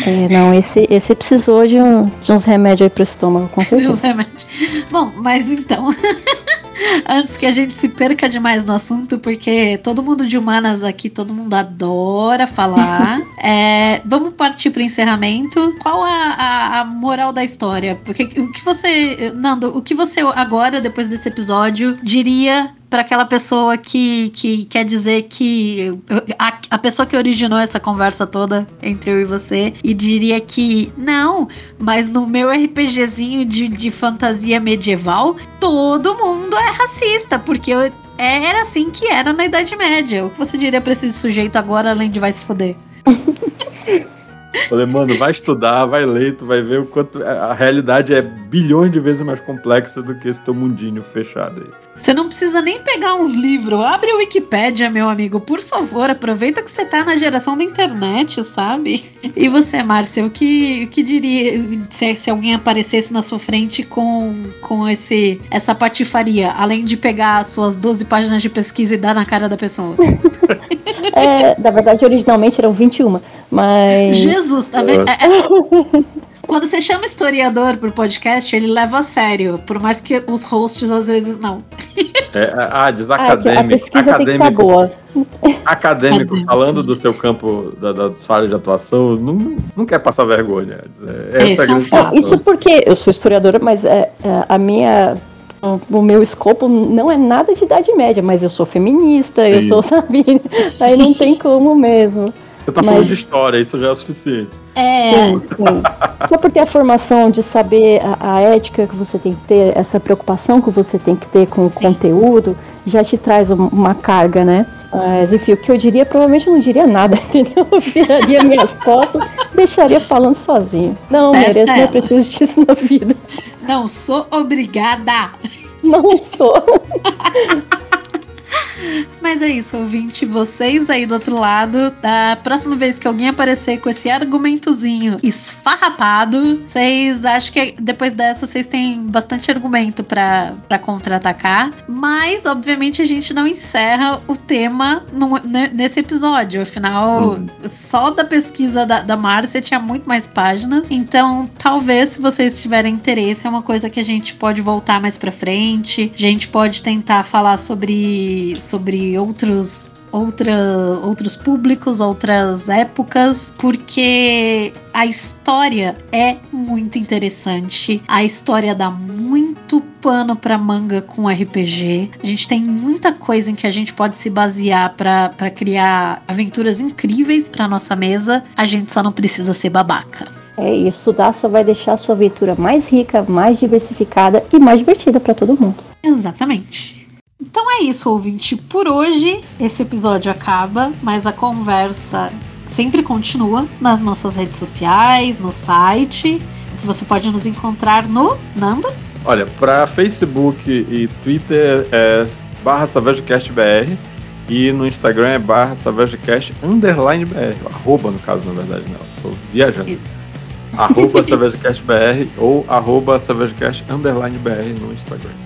É, não, esse, esse precisou de, um- de uns remédios aí pro estômago, com certeza. remédios. Bom, mas então. Antes que a gente se perca demais no assunto, porque todo mundo de humanas aqui, todo mundo adora falar. é, vamos partir para o encerramento. Qual a, a, a moral da história? Porque o que você, Nando, o que você agora, depois desse episódio, diria para aquela pessoa que, que quer dizer que a, a pessoa que originou essa conversa toda entre eu e você e diria que não, mas no meu RPGzinho de, de fantasia medieval, todo mundo é racista, porque eu- era assim que era na Idade Média. O que você diria pra esse sujeito agora, além de vai se foder? Falei, mano, vai estudar, vai ler, tu vai ver o quanto a realidade é bilhões de vezes mais complexa do que esse teu mundinho fechado aí. Você não precisa nem pegar uns livros. Abre a Wikipédia, meu amigo, por favor. Aproveita que você tá na geração da internet, sabe? E você, Márcia, o que, o que diria se, se alguém aparecesse na sua frente com, com esse, essa patifaria, além de pegar as suas 12 páginas de pesquisa e dar na cara da pessoa? É, na verdade, originalmente eram 21, mas. Jesus, tá vendo? É, é, quando você chama historiador pro podcast, ele leva a sério, por mais que os hosts às vezes não. É, ah, diz Ah, que acadêmico. a pesquisa tem que estar acadêmico, boa. acadêmico, Acadêmico. falando do seu campo, da, da sua área de atuação, não, não quer passar vergonha. É, essa é é. Ah, isso porque eu sou historiadora, mas é, é, a minha. o- meu escopo não é nada de idade média, mas eu sou feminista, eu Sim. sou, sabe? Aí não tem como mesmo. Você tá Mas- falando de história, isso já é o suficiente. É, Sim, sim. Só por ter a formação de saber a, a ética que você tem que ter, essa preocupação que você tem que ter com o Sim. conteúdo, já te traz um- uma carga, né? Mas, enfim, o que eu diria, provavelmente eu não diria nada, entendeu? Eu viraria minhas costas, deixaria falando sozinho. Não, Certo mereço, não ela. preciso disso na vida. não sou obrigada. Não sou. Mas é isso, ouvinte. Vocês aí do outro lado, da próxima vez que alguém aparecer com esse argumentozinho esfarrapado, vocês acham que depois dessa vocês têm bastante argumento pra pra contra-atacar. Mas, obviamente, a gente não encerra o tema no- ne- nesse episódio. Afinal, Hum. só da pesquisa da, da Márcia tinha muito mais páginas. Então, talvez, se vocês tiverem interesse, é uma coisa que a gente pode voltar mais pra frente. A gente pode tentar falar sobre, sobre outros. Outra, outros públicos, outras épocas, porque a história é muito interessante. A história dá muito pano pra manga com RPG. A gente tem muita coisa em que a gente pode se basear pra pra criar aventuras incríveis pra nossa mesa. A gente só não precisa ser babaca. É, e estudar só vai deixar a sua aventura mais rica, mais diversificada e mais divertida para todo mundo. Exatamente. Então é isso, ouvinte. Por hoje, esse episódio acaba, mas a conversa sempre continua nas nossas redes sociais, no site, que você pode nos encontrar no Nando. Olha, pra Facebook e Twitter é barra SavageCastBR e no Instagram é barra SavageCast underline BR. Arroba, no caso, na verdade, não. Tô viajando. Isso. arroba SavageCastBR ou arroba SavageCast underline BR no Instagram.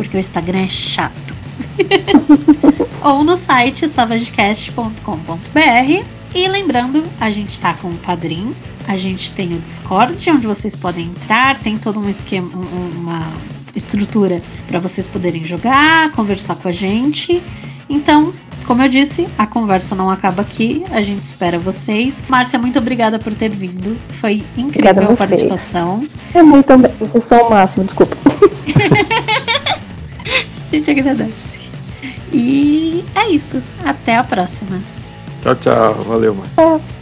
Porque o Instagram é chato. Ou no site savagecast.com.br. E lembrando, a gente tá com o Padrim, a gente tem o Discord, onde vocês podem entrar, tem todo um esquema, um- um- uma estrutura para vocês poderem jogar, conversar com a gente. Então, como eu disse, a conversa não acaba aqui, a gente espera vocês. Márcia, muito obrigada por ter vindo, foi incrível a a participação. É muito. Vocês são o máximo, desculpa. A gente agradece. E é isso. Até a próxima. Tchau, tchau. Valeu, mano. É.